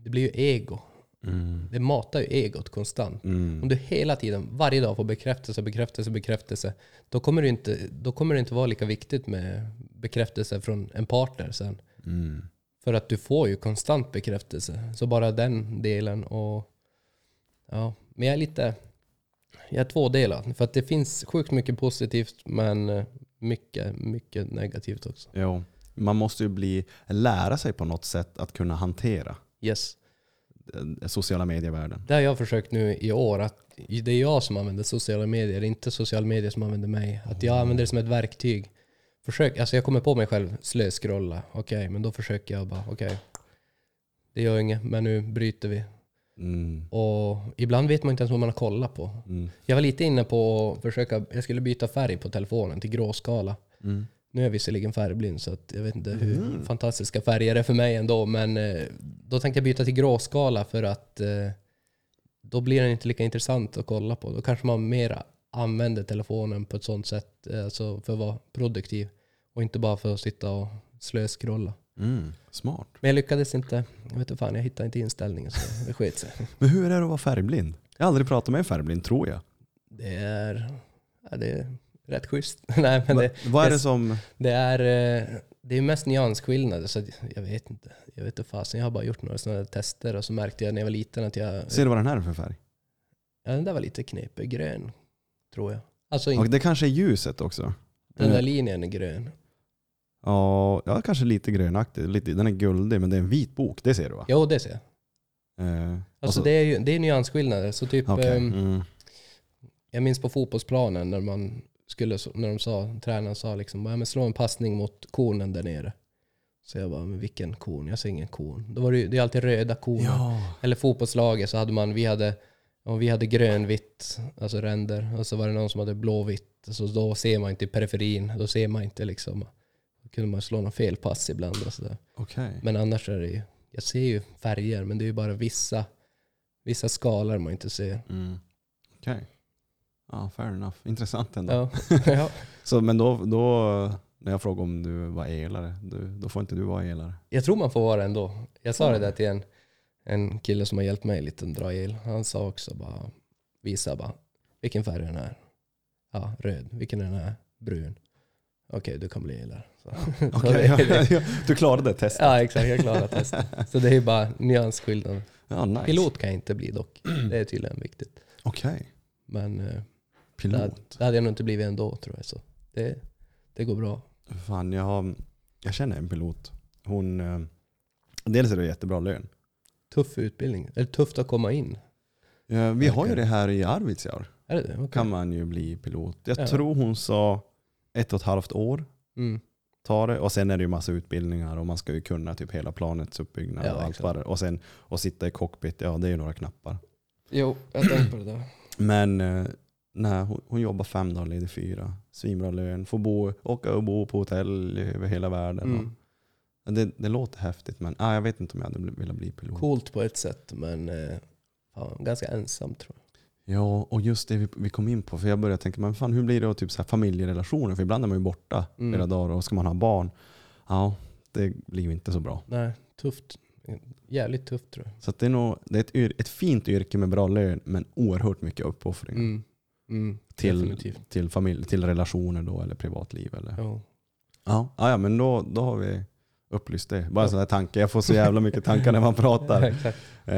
det blir ju ego. Det matar ju egot konstant. Mm. Om du hela tiden, varje dag får bekräftelse, bekräftelse, bekräftelse, då kommer det inte, då kommer det inte vara lika viktigt med bekräftelse från en partner sen. Mm. För att du får ju konstant bekräftelse. Så bara den delen och... Ja, men jag är lite... Jag är tvådelad. För att det finns sjukt mycket positivt men eh, mycket, mycket negativt också. Jo. Man måste ju bli, lära sig på något sätt att kunna hantera Yes. Eh, sociala medievärlden. Det har jag försökt nu i år. Att det är jag som använder sociala medier, inte sociala medier som använder mig. Att jag använder det som ett verktyg. Försök, alltså jag kommer på mig själv, slöskrolla. Okej, men då försöker jag bara, okej. det gör inget, men nu bryter vi. Mm. Och ibland vet man inte ens vad man har kollat på. Mm. Jag var lite inne på att försöka, jag skulle byta färg på telefonen till gråskala. Mm. Nu är jag visserligen färgblind så att jag vet inte hur fantastiska färger det är för mig ändå. Men eh, då tänkte jag byta till gråskala för att eh, då blir den inte lika intressant att kolla på. Då kanske man mer använder telefonen på ett sånt sätt eh, alltså för att vara produktiv. Och inte bara för att sitta och slöskrolla. Mm. Smart. Men jag lyckades inte, jag vet inte fan, jag hittade inte inställningen så det sket sig. Men hur är det att vara färgblind? Jag har aldrig pratat med en färgblind, tror jag. Det är, ja, det är rätt schysst. Nej, men Va, det, vad är det- det som... det är, eh, det är mest nyansskillnader så jag vet inte. Jag vet inte fasen, jag har bara gjort några sådana tester och så märkte jag när jag var liten att jag... Ser du vad den här är för färg? Ja, den där var lite knepig, grön tror jag. Alltså Och inte, det kanske är ljuset också. den där linjen är grön. Ja, ja, kanske lite grönaktig. Lite, den är guldig, men det är en vit bok. Det ser du va? Jo, det ser jag. Eh, och Alltså så- det är det är nyansskillnader. Så typ, okej, ehm, mm. jag minns på fotbollsplanen när man skulle, så- när de sa, tränaren sa liksom, ja, men slå en passning mot konen där nere. Så jag bara, men vilken kon? Jag ser ingen kon. Då var det, ju- det är alltid röda koner. Ja. Eller fotbollslaget så hade man, vi hade, och vi hade grönvitt, alltså ränder. Och så var det någon som hade blåvitt. Så då ser man inte i periferin. Då ser man inte liksom. Då kunde man slå någon felpass ibland och sådär. Okej. Men annars är det ju, jag ser ju färger men det är ju bara vissa, vissa skalor man inte ser. Mm. Okej. Ja, fair enough. Intressant ändå. Ja. ja. Så, men då, då, när jag frågade om du var elare, du, då får inte du vara elare. Jag tror man får vara ändå. Jag sa det där till en, en kille som har hjälpt mig lite att dra el. Han sa också bara, visa bara, vilken färg är den här? Ja, röd. Vilken är den här? Brun. Okej, du kan bli elare. Det- ja, du klarade testet. ja, exakt. Jag klarar testet. Så det är bara nyansskillnad. Ja, nice. Pilot kan jag inte bli dock. Det är tydligen viktigt. Okej. Men eh, Pilot. det hade jag nog inte blivit ändå tror jag. Så det, det går bra. Fan, jag, har, jag känner en pilot. Hon, eh, dels är det jättebra lön. Tuff utbildning. Eller tufft att komma in. Eh, Vi har ju det här i Arvidsjaur. Är det det? Okej. kan man ju bli pilot. Jag Ja. tror hon sa ett och ett halvt år Mm. tar det. Och sen är det ju massa utbildningar och man ska ju kunna typ hela planets uppbyggnad Ja, och allt vad Och sen och sitta i cockpit, ja det är ju några knappar. Jo, jag tänkte på det där. Men eh, nej, hon, hon jobbar fem dagar, ledig fyra. Svinbra lön, får bo, åka och bo på hotell över hela världen. Mm. Och, det, det låter häftigt men ah, jag vet inte om jag hade bli- velat bli pilot. Coolt på ett sätt, men eh, fan, ganska ensam tror jag. Ja, och just det vi, vi kom in på. För jag började tänka, men fan, hur blir det att typ så här familjerelationer? För ibland är man ju borta Mm. flera dagar och ska man ha barn. Ja, det blir ju inte så bra. Nej, tufft. Jävligt tufft tror jag. Så det är, nog, det är ett, ett fint yrke med bra lön, men oerhört mycket uppoffringar. Mm. Mm. Till, Definitivt. till, familj, till relationer då, eller privatliv. Eller. Ja. Ja, ja, ja, men då, då har vi upplyst det. Bara en sån här tanke. Jag får så jävla mycket tankar när man pratar. Exakt. Eh,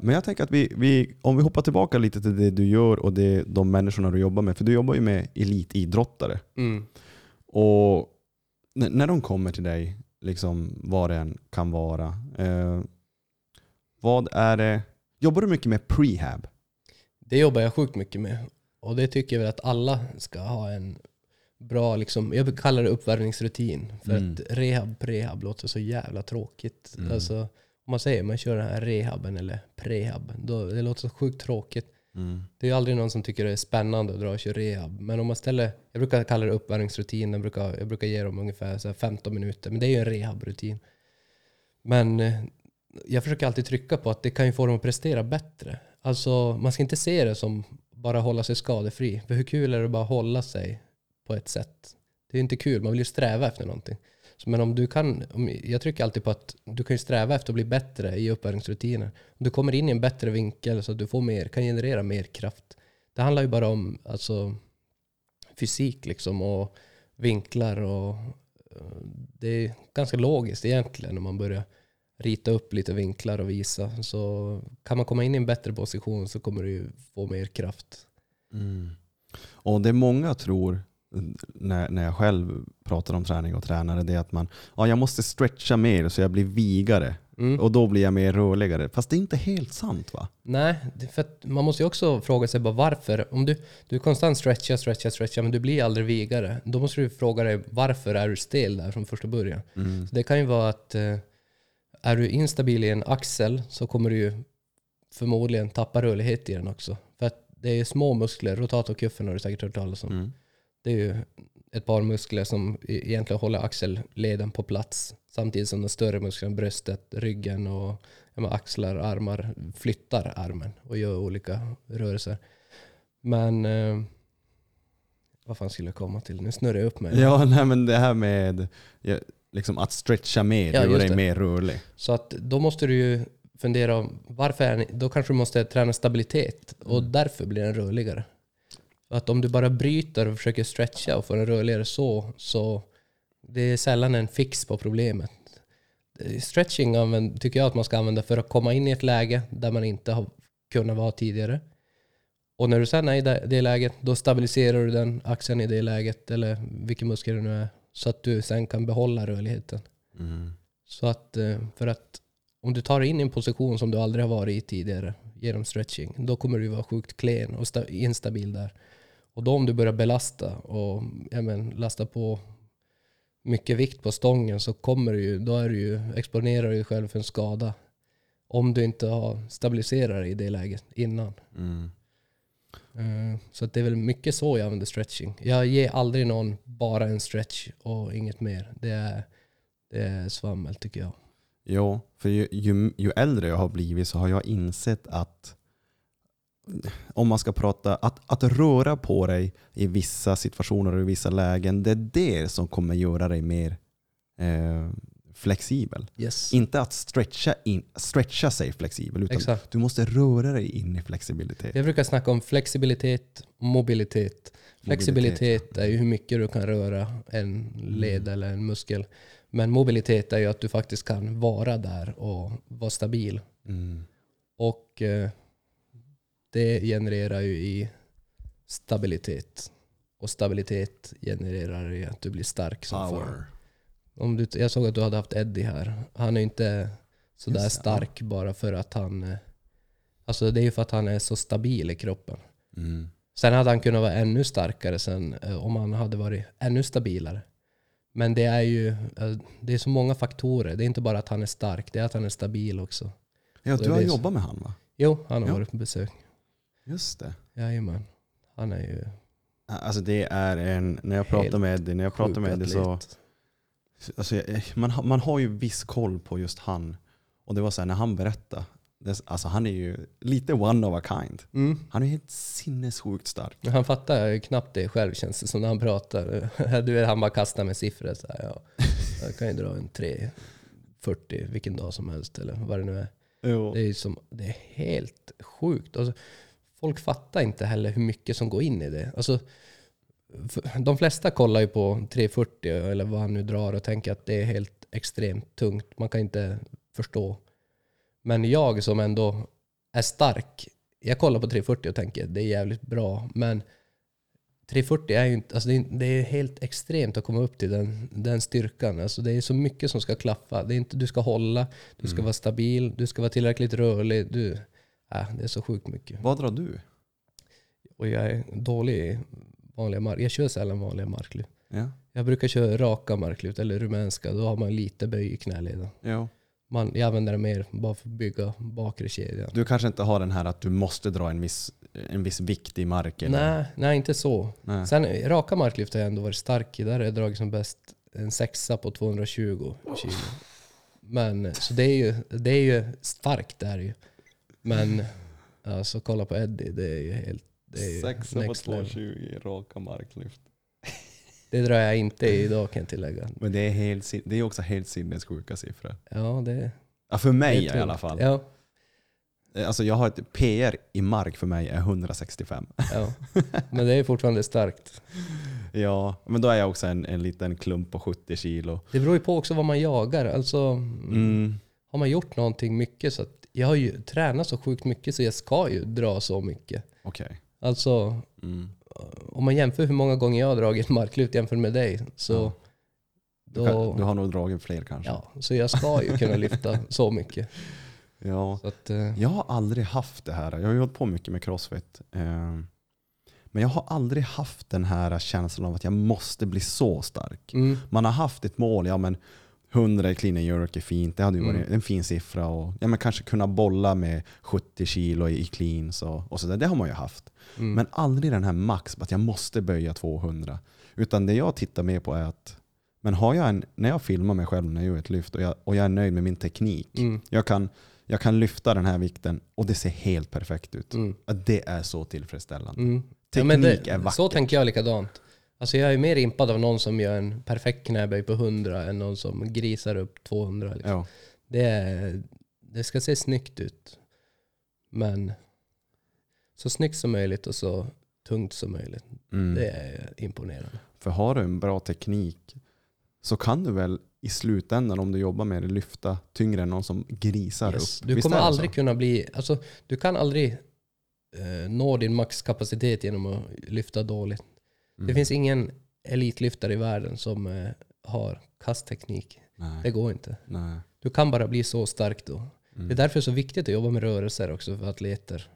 men jag tänker att vi, vi, om vi hoppar tillbaka lite till det du gör och det, de människorna du jobbar med. För du jobbar ju med elitidrottare. Mm. Och när de kommer till dig, liksom vad det än kan vara. Eh, vad är det? Jobbar du mycket med prehab? Det jobbar jag sjukt mycket med. Och det tycker jag väl att alla ska ha en bra, liksom, jag kallar det uppvärmningsrutin. För Mm. att rehab, prehab låter så jävla tråkigt. Mm. Alltså, om man säger man kör den här rehaben eller prehab, då, det låter så sjukt tråkigt. Det är ju aldrig någon som tycker det är spännande att dra och köra rehab. Men om man ställer, jag brukar kalla det uppvärmningsrutin, jag brukar, jag brukar ge dem ungefär så här 15 minuter. Men det är ju en rehabrutin. Men eh, jag försöker alltid trycka på att det kan ju få dem att prestera bättre. Alltså man ska inte se det som bara hålla sig skadefri. För hur kul är det att bara hålla sig på ett sätt? Det är inte kul, man vill ju sträva efter någonting. Så, Men om du kan, om, jag trycker alltid på att du kan ju sträva efter att bli bättre i uppvärmningsrutiner. Om du kommer in i en bättre vinkel så att du får mer, kan generera mer kraft. Det handlar ju bara om alltså, fysik liksom och vinklar och eh, det är ganska logiskt egentligen när man börjar rita upp lite vinklar och visa. Så kan man komma in i en bättre position så kommer du få mer kraft. Mm. Och det många tror när, när jag själv pratar om träning och tränare, det är att man ja, jag måste stretcha mer så jag blir vigare. Mm. Och då blir jag mer rörligare. Fast det är inte helt sant va? Nej, för att man måste ju också fråga sig bara varför. Om du, du konstant stretchar, stretchar, stretchar men du blir aldrig vigare. Då måste du fråga dig varför är du stel där från första början. Mm. Så det kan ju vara att eh, är du instabil i en axel så kommer du ju förmodligen tappa rörlighet i den också. För att det är små muskler, rotatorkuffen har du säkert hört talas om. Mm. Det är ju ett par muskler som e- egentligen håller axelleden på plats. Samtidigt som de större musklerna, bröstet, ryggen och axlar, armar flyttar armen och gör olika rörelser. Men eh, vad fan skulle jag komma till? Nu snurrar jag upp mig. Ja, nej, men det här med ja, liksom att stretcha mer, Ja, gör just dig mer rörlig. Så att då måste du ju fundera om varför är ni, då kanske du måste träna stabilitet och därför blir den rörligare. Att om du bara bryter och försöker stretcha och få den rörligare så, så det är sällan en fix på problemet. Stretching tycker jag att man ska använda för att komma in i ett läge där man inte har kunnat vara tidigare. Och när du sen är i det läget, då stabiliserar du den axeln i det läget, eller vilken muskel det nu är, så att du sen kan behålla rörligheten. Mm. Så att, eh, för att om du tar in en position som du aldrig har varit i tidigare genom stretching, då kommer du vara sjukt klen och sta- instabil där. Och då om du börjar belasta och ja, men, lasta på mycket vikt på stången så kommer du ju, då är du ju, exponerar du dig själv för en skada. Om du inte har stabiliserat dig i det läget innan. Mm. Eh, så att det är väl mycket så jag använder stretching. Jag ger aldrig någon bara en stretch och inget mer. Det är, det är svammel tycker jag. Jo, för ju, ju, ju äldre jag har blivit så har jag insett att om man ska prata, att, att röra på dig i vissa situationer och i vissa lägen, det är det som kommer göra dig mer eh, flexibel. Yes. Inte att stretcha, in, stretcha sig flexibel, utan Exakt. du måste röra dig in i flexibilitet. Jag brukar snacka om flexibilitet mobilitet. Flexibilitet är ju hur mycket du kan röra en led eller en muskel. Men mobilitet är ju att du faktiskt kan vara där och vara stabil. Mm. Och eh, det genererar ju i stabilitet. Och stabilitet genererar i att du blir stark som. Power. Om du, jag såg att du hade haft Eddie här. Han är ju inte sådär Just stark bara för att han... eh, Alltså det är ju för att han är så stabil i kroppen. Mm. Sen hade han kunnat vara ännu starkare sen eh, om han hade varit ännu stabilare. Men det är ju eh, det är så många faktorer. Det är inte bara att han är stark, det är att han är stabil också. Ja, du har så- jobbat med han va? Jo, han har Ja. varit på besök. Just det. Jajamän. Han är ju Alltså det är en, när jag pratar med Eddie, när jag pratar med Eddie så, atlet. Alltså jag, man, har- man har ju viss koll på just han. Och det var så här, när han berättade, det, alltså han är ju lite one of a kind. Mm. Han är helt sinnessjukt stark. Han fattar ju knappt det själv känns det som när han pratar. Du vet, han bara kastar med siffror. Så här, ja. Jag kan ju dra en 340 vilken dag som helst eller vad det nu är. Det är, som, det är helt sjukt. Alltså, folk fattar inte heller hur mycket som går in i det. Alltså, de flesta kollar ju på 340 eller vad han nu drar och tänker att det är helt extremt tungt. Man kan inte förstå. Men jag som ändå är stark, jag kollar på 340 och tänker det är jävligt bra. Men 340 är ju inte, alltså det är, det är helt extremt att komma upp till den, den styrkan. Alltså det är så mycket som ska klaffa. Det är inte, du ska hålla, du ska vara stabil, du ska vara tillräckligt rörlig. Du, äh, det är så sjukt mycket. Vad drar du? Och jag är dålig vanliga mark. Jag kör sällan vanliga marklyft. Ja. Jag brukar köra raka marklyft eller rumänska. Då har man lite böj i knäleden. ja. Man, jag använder det mer bara för att bygga bakre kedjan. Du kanske inte har den här att du måste dra en viss, en viss vikt i marken? Nej, nej, inte så. Nej. Sen raka marklyft har jag ändå varit stark i. Där har jag dragit som bäst en sexa på 220 kilo. Men så det är ju, det är ju starkt där ju. Men alltså kolla på Eddie, det är ju helt... Next level. 220 raka marklyft. Det drar jag inte i idag kan jag tillägga. Men det är, helt, det är också helt sinnessjuka siffror. Ja, det, Ja, för mig i alla fall. Ja, Alltså jag har ett PR i mark för mig är 165. ja. Men det är fortfarande starkt. Ja, men då är jag också en, en liten klump på 70 kilo. Det beror ju på också vad man jagar. Alltså, Mm. har man gjort någonting mycket så att jag har ju tränat så sjukt mycket så jag ska ju dra så mycket. Okej. Alltså Mm. om man jämför hur många gånger jag har dragit marklyft jämfört med dig så, Ja. Du, då, kan, du har nog dragit fler kanske? ja, så jag ska ju kunna lyfta så mycket. ja. Så att, eh, Jag har aldrig haft det här. Jag har ju hållit på mycket med crossfit. Eh, Men jag har aldrig haft den här känslan av att jag måste bli så stark. mm, Man har haft ett mål, ja men 100 i clean and jerk är fint, det hade ju varit Mm. en fin siffra. Och, ja, men kanske kunna bolla med 70 kilo i, cleans och, och sådär, det har man ju haft. mm, Men aldrig den här max, att jag måste böja 200. Utan det jag tittar mer på är att, men har jag en, när jag filmar mig själv när jag gör ett lyft och jag, och jag är nöjd med min teknik, mm, jag, kan, jag kan lyfta den här vikten och det ser helt perfekt ut. mm, Det är så tillfredsställande. mm. Teknik men det, är vackert. Så tänker jag likadant. Alltså jag är mer impad av någon som gör en perfekt knäböj på 100 än någon som grisar upp 200. Liksom. Ja. Det, är, det ska se snyggt ut. Men så snyggt som möjligt och så tungt som möjligt. Mm. Det är imponerande. För har du en bra teknik så kan du väl i slutändan om du jobbar med det lyfta tyngre än någon som grisar Yes. upp. Du Visst kommer aldrig så? kunna bli, alltså du kan aldrig eh, nå din maxkapacitet genom att lyfta dåligt. Mm. Det finns ingen elitlyftare i världen som eh, har kastteknik. Nej. Det går inte. Nej. Du kan bara bli så stark då. Mm. Det är därför det är så viktigt att jobba med rörelser också för atleter.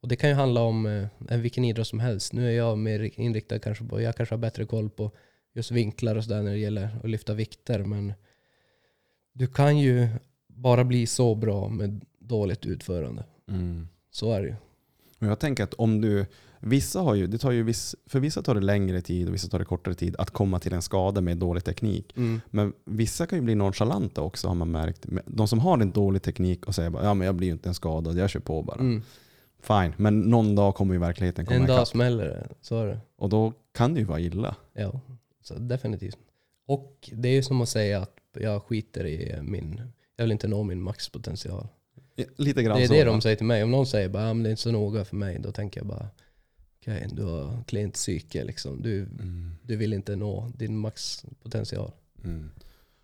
Och det kan ju handla om eh, vilken idrott som helst. Nu är jag mer inriktad kanske på, jag kanske har bättre koll på just vinklar och sådär när det gäller att lyfta vikter. Men du kan ju bara bli så bra med dåligt utförande. Mm. Så är det ju. Och jag tänker att om du, vissa har ju, det tar ju viss, för vissa tar det längre tid och vissa tar det kortare tid att komma till en skada med dålig teknik. Men vissa kan ju bli nonchalanta också har man märkt. De som har en dålig teknik och säger bara, ja men jag blir ju inte en skadad, jag kör på bara. Mm. Fine, men någon dag kommer ju verkligheten komma En dag smäller det. Så är det. Och då kan det ju vara illa. Ja, så definitivt. Och det är ju som att säga att jag skiter i min, jag vill inte nå min maxpotential. Lite grann Det är så. det de säger till mig. Om någon säger bara, ah, men det är inte så noga för mig, då tänker jag bara, okej, du har klent psyke liksom. Du, Mm. du vill inte nå din maxpotential. Mm.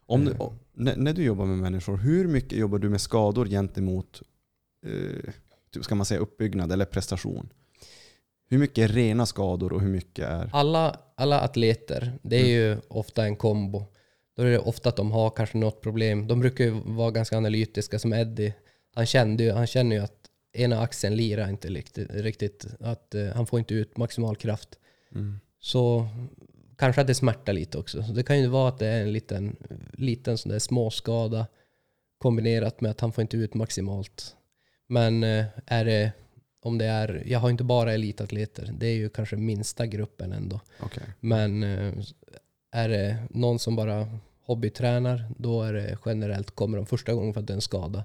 Om du, Mm. och, när, när du jobbar med människor, hur mycket jobbar du med skador gentemot eh, typ, ska man säga uppbyggnad eller prestation? Hur mycket är rena skador och hur mycket är... Alla, alla atleter, det är ju ofta en kombo. Då är det ofta att de har kanske något problem. De brukar ju vara ganska analytiska som Eddie. Han, kände ju, han känner ju att ena axeln lirar inte riktigt. riktigt att eh, han får inte ut maximal kraft. Mm. Så kanske att det smärtar lite också. Så det kan ju vara att det är en liten, liten sån där småskada kombinerat med att han får inte ut maximalt. Men eh, är det, om det är, jag har inte bara elitatleter, det är ju kanske minsta gruppen ändå. Okej. Men eh, är det någon som bara hobbytränar, då är det generellt, kommer de första gången för att det är en skada.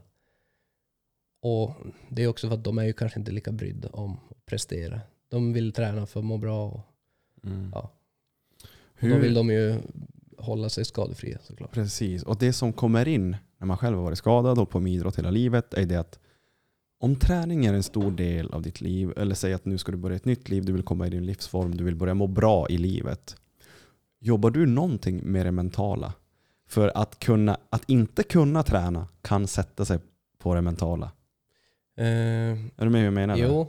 Och det är också för att de är ju kanske inte lika brydda om att prestera. De vill träna för att må bra och Mm. Ja. Och då vill de ju hålla sig skadefria såklart. Precis, och det som kommer in när man själv har varit skadad och på med idrott hela livet är det att om träning är en stor del av ditt liv, eller säg att nu ska du börja ett nytt liv, du vill komma i din livsform, du vill börja må bra i livet. Jobbar du någonting med det mentala? För att, kunna, att inte kunna träna kan sätta sig på det mentala. Eh, Är du med hur jag menar? jo,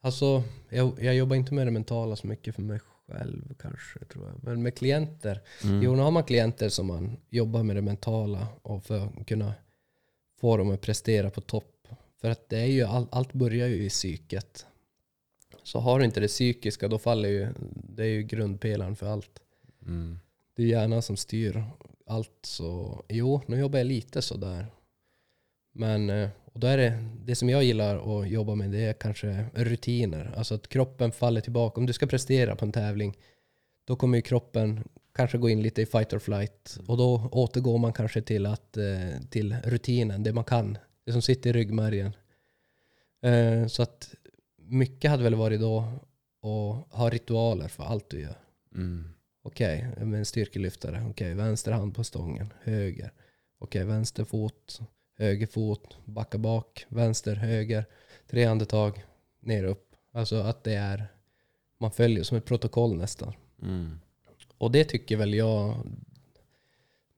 alltså jag, jag jobbar inte med det mentala så mycket för mig själv kanske, tror jag. Men med klienter, Mm. jo nu har man klienter som man jobbar med det mentala och för att kunna få dem att prestera på topp. För att det är ju, all, allt börjar ju i psyket. Så har du inte det psykiska då faller ju, det är ju grundpelaren för allt. Mm. Det är hjärnan som styr allt. Så jo, nu jobbar jag lite sådär. Men eh, och då är det, det som jag gillar att jobba med det är kanske rutiner. Alltså att kroppen faller tillbaka. Om du ska prestera på en tävling då kommer ju kroppen kanske gå in lite i fight or flight. Och då återgår man kanske till, att, eh, till rutinen, det man kan. Det som sitter i ryggmärgen. Eh, Så att mycket hade väl varit då att ha ritualer för allt du gör. Mm. Okej, med en styrkelyftare. Okej, vänster hand på stången, höger. Okej, vänster fot, höger fot, backa bak, vänster, höger. Tre andetag, ner upp. Alltså att det är, man följer som ett protokoll nästan. Mm. Och det tycker väl jag,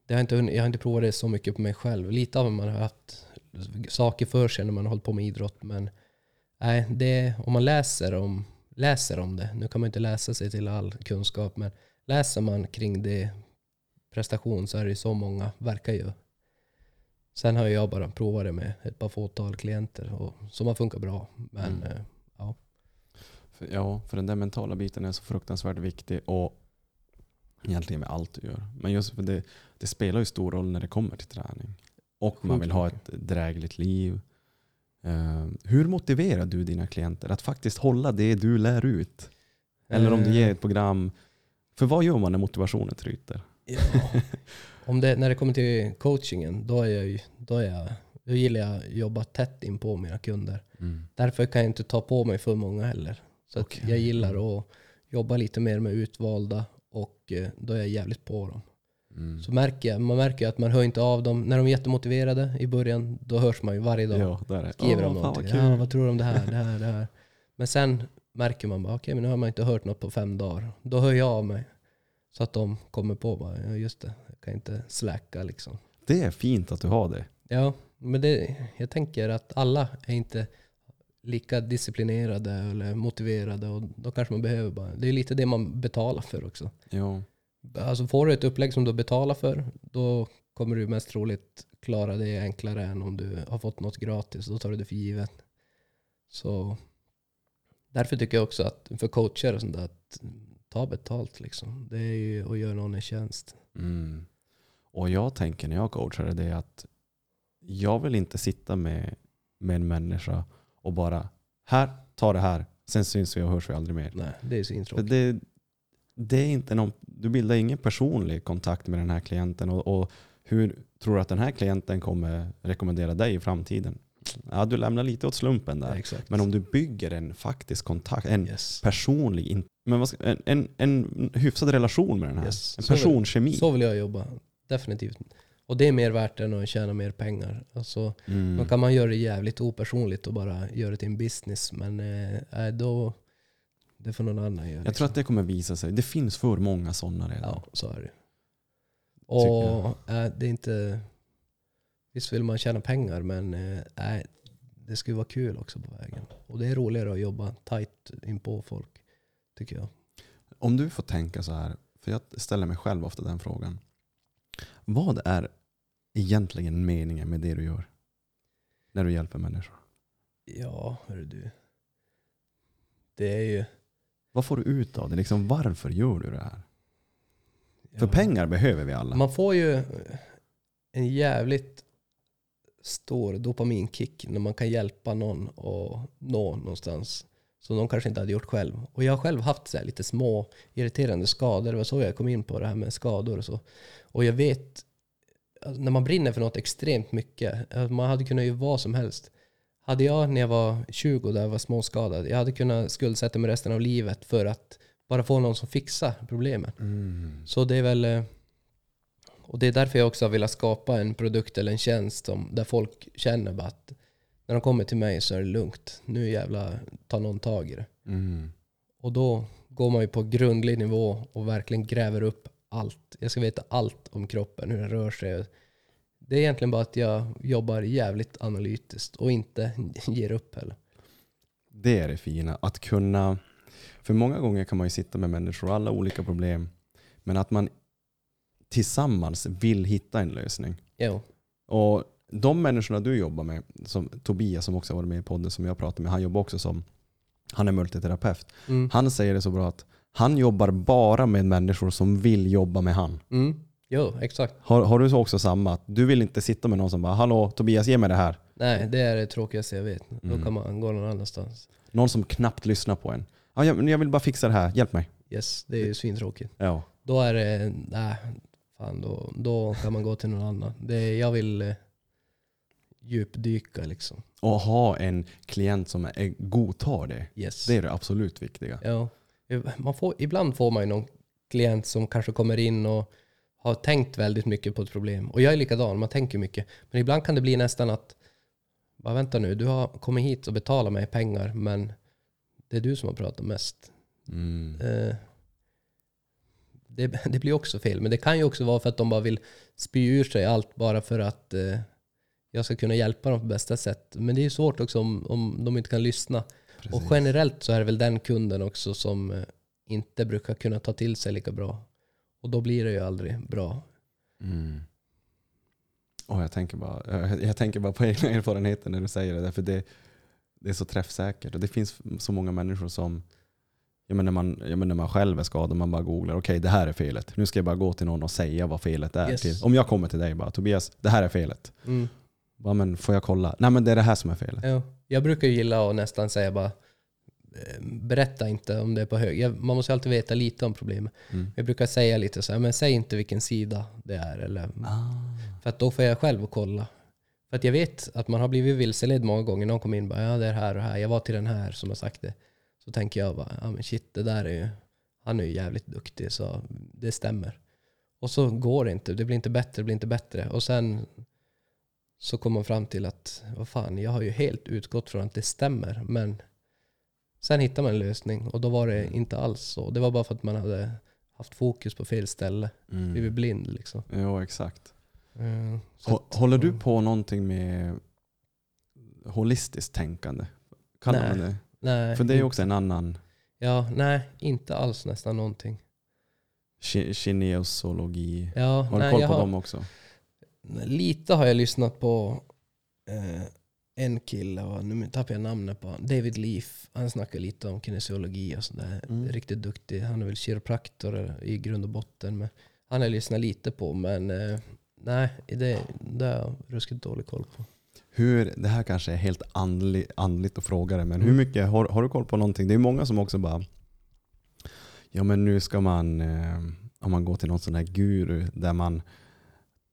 det har inte, jag har inte provat det så mycket på mig själv. Lite av man har haft saker för sig när man har hållit på med idrott. Men nej, det, om man läser om, läser om det, nu kan man inte läsa sig till all kunskap, men läser man kring det prestation så är det så många verkar ju. Sen har jag bara provat det med ett par fåtal klienter och, som har funkat bra. Men Mm. eh, ja, För, ja, för den där mentala biten är så fruktansvärt viktig och egentligen med allt du gör. Men just för det, det spelar ju stor roll när det kommer till träning. Och man vill ha ett drägligt liv. Eh, hur motiverar du dina klienter att faktiskt hålla det du lär ut? Eller om du Eh, ger ett program. För vad gör man när motivationen tryter? Ja. Om det, när det kommer till coachingen, då, är jag, då, är jag, då gillar jag att jobba tätt in på mina kunder. Därför kan jag inte ta på mig för många heller. Så Okej. jag gillar att jobba lite mer med utvalda och eh, då är jag jävligt på dem. Mm. Så märker jag, man märker ju att man hör inte av dem. När de är jättemotiverade i början, då hörs man ju varje dag. Ja, där är Skriver Åh, de någonting. vad. Ja, vad tror du om det här, det här, det här? Men sen märker man bara, okej men nu har man inte hört något på fem dagar. Då hör jag av mig. Så att de kommer på bara, ja just det, kan inte släcka liksom. Det är fint att du har det. Ja, men det, jag tänker att alla är inte lika disciplinerade eller motiverade. Och då kanske man behöver bara, det är lite det man betalar för också. Ja. Alltså får du ett upplägg som du betalar för, då kommer du mest troligt klara det enklare än om du har fått något gratis. Då tar du det för givet. Så därför tycker jag också att för coacher och sånt där, att ta betalt liksom. Det är ju att göra någon en tjänst. Mm. Och jag tänker när jag coachar det är att jag vill inte sitta med, med en människa och bara här, ta det här, sen syns vi och hörs vi aldrig mer. Nej, det är så För intråkigt. det, det är inte någon, du bildar ingen personlig kontakt med den här klienten. Och, och hur tror du att den här klienten kommer rekommendera dig i framtiden? Ja, du lämnar lite åt slumpen där. Ja. Men om du bygger en faktisk kontakt, en yes. personlig, men en, en, en hyfsad relation med den här. Yes. En personkemi. Så vill jag jobba. Definitivt. Och det är mer värt än att tjäna mer pengar. Alltså, Mm. Då kan man göra det jävligt opersonligt och bara göra det till en business. Men eh, då... Det får någon annan göra. Jag tror att det kommer visa sig. Det finns för många sådana redan. Ja, så är det. Och äh, det är inte... Visst vill man tjäna pengar men nej, det ju vara kul också på vägen. Och det är roligare att jobba tight in på folk, tycker jag. Om du får tänka så här, för jag ställer mig själv ofta den frågan. Vad är egentligen meningen med det du gör? När du hjälper människor. Ja, hörru du. Det är ju... Vad får du ut av det? Liksom, varför gör du det här? För ja. pengar behöver vi alla. Man får ju en jävligt stor dopaminkick när man kan hjälpa någon att nå någonstans som de kanske inte hade gjort själv. Och jag har själv haft så här lite små irriterande skador. Det var så jag kom in på det här med skador och så. Och jag vet, alltså, när man brinner för något extremt mycket, att man hade kunnat göra vad som helst. Hade jag när jag var 20 där jag var småskadad, jag hade kunnat skuldsätta mig resten av livet för att bara få någon som fixar problemen. Mm. Så det är väl... eh, Och det är därför jag också har velat skapa en produkt eller en tjänst som, där folk känner att när de kommer till mig så är det lugnt. Nu jävla tar någon tag i det. Mm. Och då går man ju på grundlig nivå och verkligen gräver upp allt. Jag ska veta allt om kroppen, hur den rör sig. Det är egentligen bara att jag jobbar jävligt analytiskt och inte ger upp heller. Det är det fina. Att kunna... För många gånger kan man ju sitta med människor och alla olika problem. Men att man tillsammans vill hitta en lösning. Jo. Och de människorna du jobbar med, som Tobias som också har varit med i podden som jag pratade med, han jobbar också som, han är multiterapeut. Mm. Han säger det så bra att han jobbar bara med människor som vill jobba med han. Mm. Jo, exakt. Har, har du så också samma? Att du vill inte sitta med någon som bara “Hallå Tobias, ge mig det här”. Nej, det är det tråkigaste jag vet. Då Mm. kan man gå någon annanstans. Någon som knappt lyssnar på en. Ja, jag, jag vill bara fixa det här, hjälp mig. Yes, det är ju svintråkigt. Ja. Då är det, nej, fan då, då kan man gå till någon annan. Det, jag vill eh, djupdyka liksom. Och ha en klient som är, godtar det. Yes. Det är det absolut viktiga. Ja. Man får, ibland får man ju någon klient som kanske kommer in och har tänkt väldigt mycket på ett problem. Och jag är likadan, man tänker mycket. Men ibland kan det bli nästan att, bara vänta nu, du har kommit hit och betalat mig pengar, men det är du som har pratat mest. Mm. Eh, det, det blir också fel. Men det kan ju också vara för att de bara vill spy ur sig allt bara för att eh, jag ska kunna hjälpa dem på bästa sätt. Men det är ju svårt också om, om de inte kan lyssna. Och Precis. generellt så är det väl den kunden också som eh, inte brukar kunna ta till sig lika bra. Och då blir det ju aldrig bra. Mm. Och jag, tänker bara, jag, jag tänker bara på egna erfarenheter när du säger det. Därför det, det är så träffsäkert. Och det finns så många människor som, jag menar, när, man, jag menar, när man själv är skadad, man bara googlar, okej det här är felet. Nu ska jag bara gå till någon och säga vad felet är. Yes. Till, om jag kommer till dig bara, Tobias, det här är felet. Mm. Bara, men får jag kolla? Nej men det är det här som är felet. Ja. Jag brukar ju gilla att nästan säga bara eh, berätta inte om det är på hög. Jag, man måste alltid veta lite om problemet. Mm. Jag brukar säga lite så här, men säg inte vilken sida det är. Eller, För att då får jag själv kolla. För att jag vet att man har blivit vilseledd många gånger. Någon kommer in och bara, ja det är här och här. Jag var till den här som har sagt det. Så tänker jag bara, ja men shit det där är ju, han är ju jävligt duktig så det stämmer. Och så går det inte, det blir inte bättre, det blir inte bättre. Och sen så kommer man fram till att, vad fan, jag har ju helt utgått från att det stämmer. Men sen hittar man en lösning och då var det inte alls så. Det var bara för att man hade haft fokus på fel ställe. Blivit Mm. blind liksom. Ja exakt. Att- Håller du på någonting med holistiskt tänkande? Kallar Nej. man det? Nej, För det är ju också en annan Ja, nej, inte alls nästan någonting. ki- kinesologi. Ja, Har du nej, koll på har, dem också? Lite har jag lyssnat på eh, en kille, va? nu tappar jag namnet på. David Leaf. Han snackar lite om kinesiologi och sådär. Mm. Riktigt duktig. Han är väl kiropraktor i grund och botten. Men han har jag lyssnat lite på, men eh, nej, det, det har jag ruskigt dålig koll på. Hur, det här kanske är helt andlig, andligt att fråga det, men Mm. hur mycket, har, har du koll på någonting? Det är många som också bara, ja men nu ska man, eh, om man går till någon sån här guru där man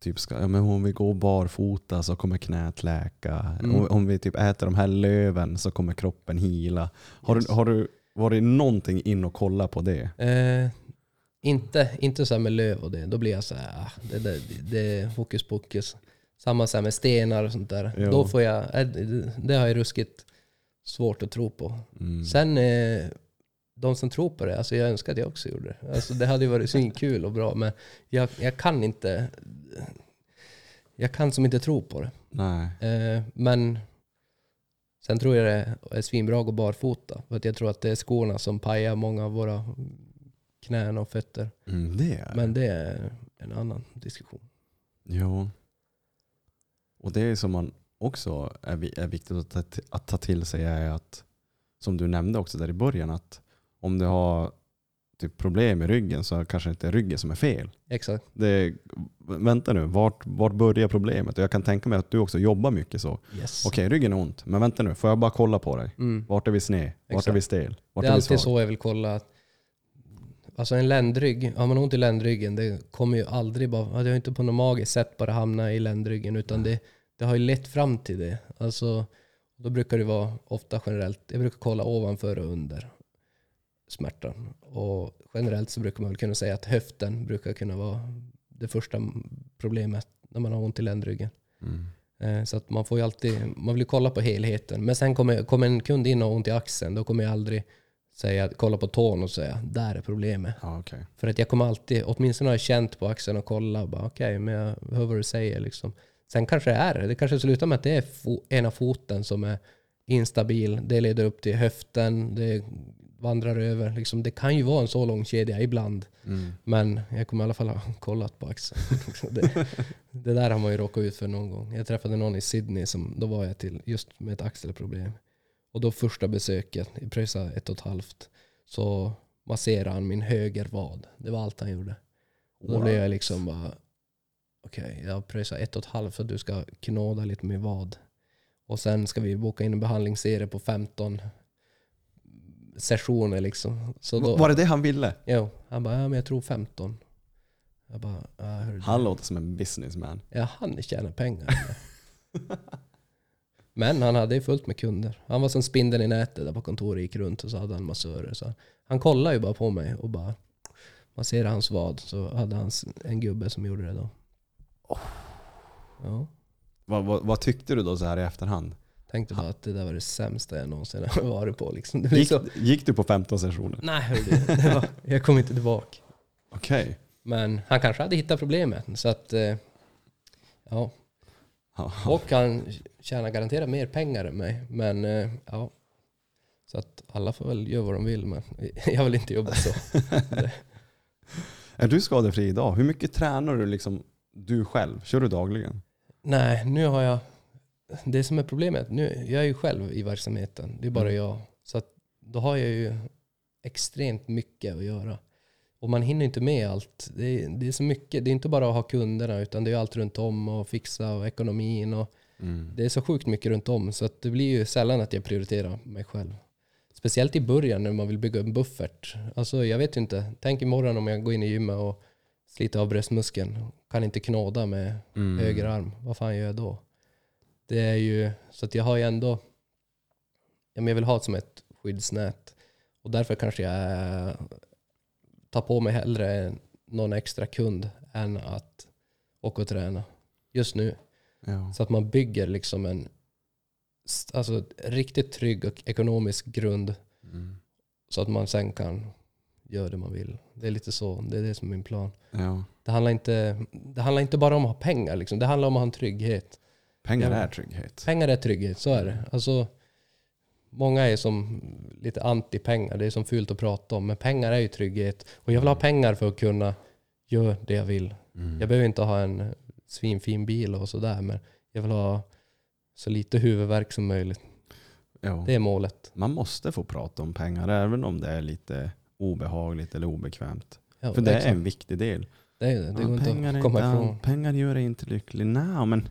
typ ska, ja men om vi går barfota så kommer knät läka. Mm. Om, om vi typ äter de här löven så kommer kroppen hila. Har, Yes. du, har du varit någonting in och kolla på det? Eh, inte, inte så här med löv och det. Då blir jag så här, ah, det, det, det är hokus pokus. Samma så med stenar och sånt där. Jo. Då får jag, eh, det, det har jag ruskigt svårt att tro på. Mm. Sen eh, de som tror på det, alltså jag önskar att jag också gjorde det. Alltså det hade ju varit svinkul och bra, men jag, jag kan inte. Jag kan som inte tro på det. Nej. Eh, men sen tror jag det är svinbra att gå barfota. För att jag tror att det är skorna som pajar många av våra knän och fötter. Mm, det är Men det är en annan diskussion. Jo. Och det som man också är, vi- är viktigt att ta, att ta till sig är att, som du nämnde också där i början, att om du har typ problem med ryggen så kanske det inte är ryggen som är fel. Exakt. Det vänta nu, vart, vart börjar problemet? Och jag kan tänka mig att du också jobbar mycket så. Yes. Okej, ryggen är ont, men vänta nu, får jag bara kolla på dig? Mm. Vart är vi sned? Vart Exakt. är vi stel? Vart Det är, är alltid så jag vill kolla. Att, alltså en ländrygg, har man ont i ländryggen, det kommer ju aldrig bara, det har inte på något magiskt sätt bara hamna i ländryggen, utan det, det har ju lett fram till det. Alltså, då brukar det vara ofta generellt, jag brukar kolla ovanför och under smärtan. Och generellt så brukar man väl kunna säga att höften brukar kunna vara det första problemet när man har ont i ländryggen. Mm. Eh, Så att man får ju alltid, man vill kolla på helheten. Men sen kommer, kommer en kund in och har ont i axeln, då kommer jag aldrig säga, kolla på tån och säga, där är problemet. Ja, okej. För att jag kommer alltid, åtminstone har jag känt på axeln och kollat och bara okej, men jag hör vad du säger liksom. Sen kanske det är det, det kanske slutar med att det är fo, ena foten som är instabil, det leder upp till höften, det vandrar över. Liksom, det kan ju vara en så lång kedja ibland. Mm. Men jag kommer i alla fall ha kollat på axeln. det, det där har man ju råkat ut för någon gång. Jag träffade någon i Sydney, som, då var jag till just med ett axelproblem. Och då första besöket, jag pröjsade ett och ett halvt, så masserade han min höger vad. Det var allt han gjorde. Och då blev jag liksom bara, okej, jag pröjsar ett och ett halvt för att du ska knåda lite med vad. Och sen ska vi boka in en behandlingsserie på 15 sessioner liksom. Så då, Var det det han ville? Jo, han bara, ja men jag tror 15. Jag bara, ja. Han låter som en businessman. Ja, han tjänar pengar. men han hade ju fullt med kunder. Han var som spindeln i nätet där på kontoret, gick runt och så hade han massörer. Så han kollade ju bara på mig och bara, man ser hans vad, så hade han en gubbe som gjorde det då. Ja, Vad, vad, vad tyckte du då så här i efterhand? Tänkte bara att det där var det sämsta jag någonsin har varit på. Liksom. Det blir Gick, så, gick du på 15 sessioner? nej, det var, jag kom inte tillbaka. Okej. Men han kanske hade hittat problemet. Så att, eh, ja. Ja. Och han tjänar garanterat mer pengar än mig. Men eh, ja. Så att alla får väl göra vad de vill. Men jag vill inte jobba så. Är du skadefri idag? Hur mycket tränar du liksom du själv? Kör du dagligen? Nej, nu har jag... Det som är problemet, nu, jag är ju själv i verksamheten. Det är bara Mm. jag. Så att då har jag ju extremt mycket att göra. Och man hinner inte med allt. Det är, det är så mycket. Det är inte bara att ha kunderna utan det är allt runt om och fixa och ekonomin. Och Det är så sjukt mycket runt om så att det blir ju sällan att jag prioriterar mig själv. Speciellt i början när man vill bygga en buffert. Alltså jag vet inte. Tänk imorgon om jag går in i gymmet och sliter av bröstmuskeln. Kan inte knåda med Mm. höger arm. Vad fan gör jag då? Det är ju så att jag har ju ändå. Ja, men jag vill ha det som ett skyddsnät. Och därför kanske jag tar på mig hellre någon extra kund än att åka och träna. Just nu. Ja. Så att man bygger liksom en alltså, riktigt trygg och ekonomisk grund Mm. så att man sen kan göra det man vill. Det är lite så, det är det som är min plan. Ja. Det handlar inte, det handlar inte bara om att ha pengar, liksom. det handlar om att ha en trygghet. Pengar Ja. är trygghet. Pengar är trygghet, så är det. Alltså, många är som lite anti-pengar. Det är som fult att prata om. Men pengar är ju trygghet. Och jag vill ha pengar för att kunna göra det jag vill. Mm. Jag behöver inte ha en svinfin bil och sådär. Men jag vill ha så lite huvudvärk som möjligt. Ja. Det är målet. Man måste få prata om pengar även om det är lite obehagligt eller obekvämt. Ja, För det är exakt. en viktig del. det, är det. det Ja, pengar, är inte pengar gör dig inte lycklig. Nej, men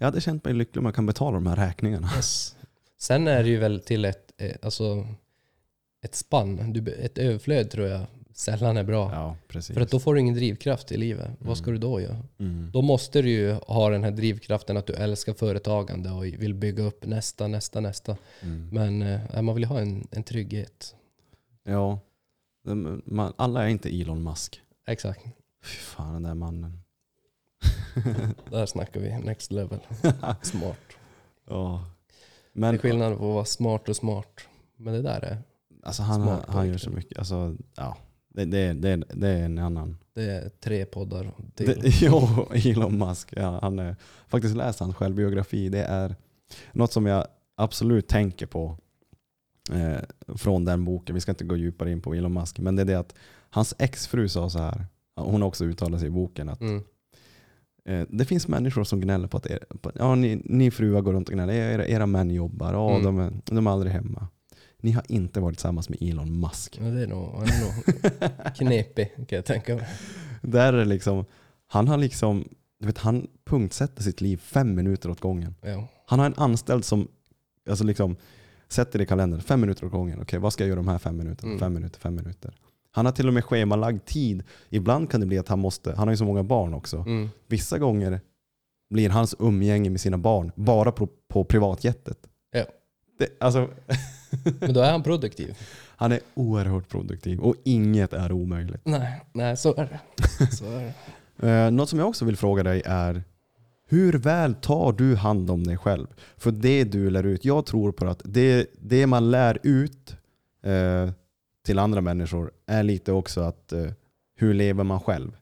jag hade känt mig lycklig om jag kan betala de här räkningarna. Yes. Sen är det ju väl till ett, eh, alltså, ett spann. Ett överflöd tror jag sällan är bra. Ja. För att då får du ingen drivkraft i livet. Mm. Vad ska du då göra? mm. Då måste du ju ha den här drivkraften att du älskar företagande och vill bygga upp nästa, nästa, nästa. Mm. Men eh, man vill ha en, en trygghet. Ja, alla är inte Elon Musk. Exakt. Fy fan den där mannen. Där snackar vi next level. Smart. ja. det Men är skillnad på att vara smart och smart. Men det där är, alltså, han, smart han gör så mycket. Alltså, ja. det, det, det, det är en annan. det är tre poddar till. Det, jo, Elon Musk. Ja, han är, faktiskt läst hans självbiografi. Det är något som jag absolut tänker på eh, från den boken. Vi ska inte gå djupare in på Elon Musk. Men det är det att hans exfru sa så här. Hon har också uttalat sig i boken. att Mm. Eh, Det finns människor som gnäller på att er, på, ja, ni, ni fruar går runt och gnäller. Era, era män jobbar. Ja, Mm. de, är, de är aldrig hemma. Ni har inte varit tillsammans med Elon Musk. Ja, det är nog, han är nog knepig kan jag tänka mig. Där är liksom, han har liksom, du vet, han punktsätter sitt liv fem minuter åt gången. Ja. Han har en anställd som alltså liksom, sätter det i kalendern, fem minuter åt gången. Okej, vad ska jag göra de här fem minuterna? Mm. Fem minuter, fem minuter. Han har till och med schemalagd tid. Ibland kan det bli att han måste, han har ju så många barn också. Mm. Vissa gånger blir hans umgänge med sina barn bara på, på privatjetet. Ja. Det, alltså, Men då är han produktiv. han är oerhört produktiv och inget är omöjligt. Nej, nej så är det. Så är det. Eh, något som jag också vill fråga dig är hur väl tar du hand om dig själv? För det du lär ut, jag tror på att det, det man lär ut eh, till andra människor är lite också att eh, hur lever man själv?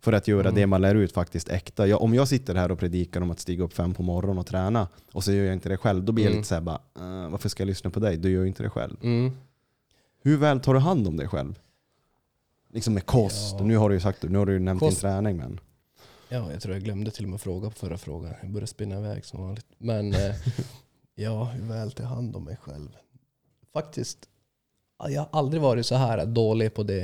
För att göra Mm. det man lär ut faktiskt äkta. Jag, om jag sitter här och predikar om att stiga upp fem på morgonen och träna och så gör jag inte det själv, då blir jag Mm. lite såhär bara, "Eh, varför ska jag lyssna på dig? Du gör ju inte det själv. Mm. Hur väl tar du hand om dig själv? Liksom med kost. Ja. Nu har du ju sagt nu har du nämnt Kost. din träning men. Ja, jag tror jag glömde till och med fråga på förra frågan. Jag började spinna iväg som vanligt. Men eh, ja, hur väl ta hand om mig själv. Faktiskt, jag har aldrig varit så här dålig på det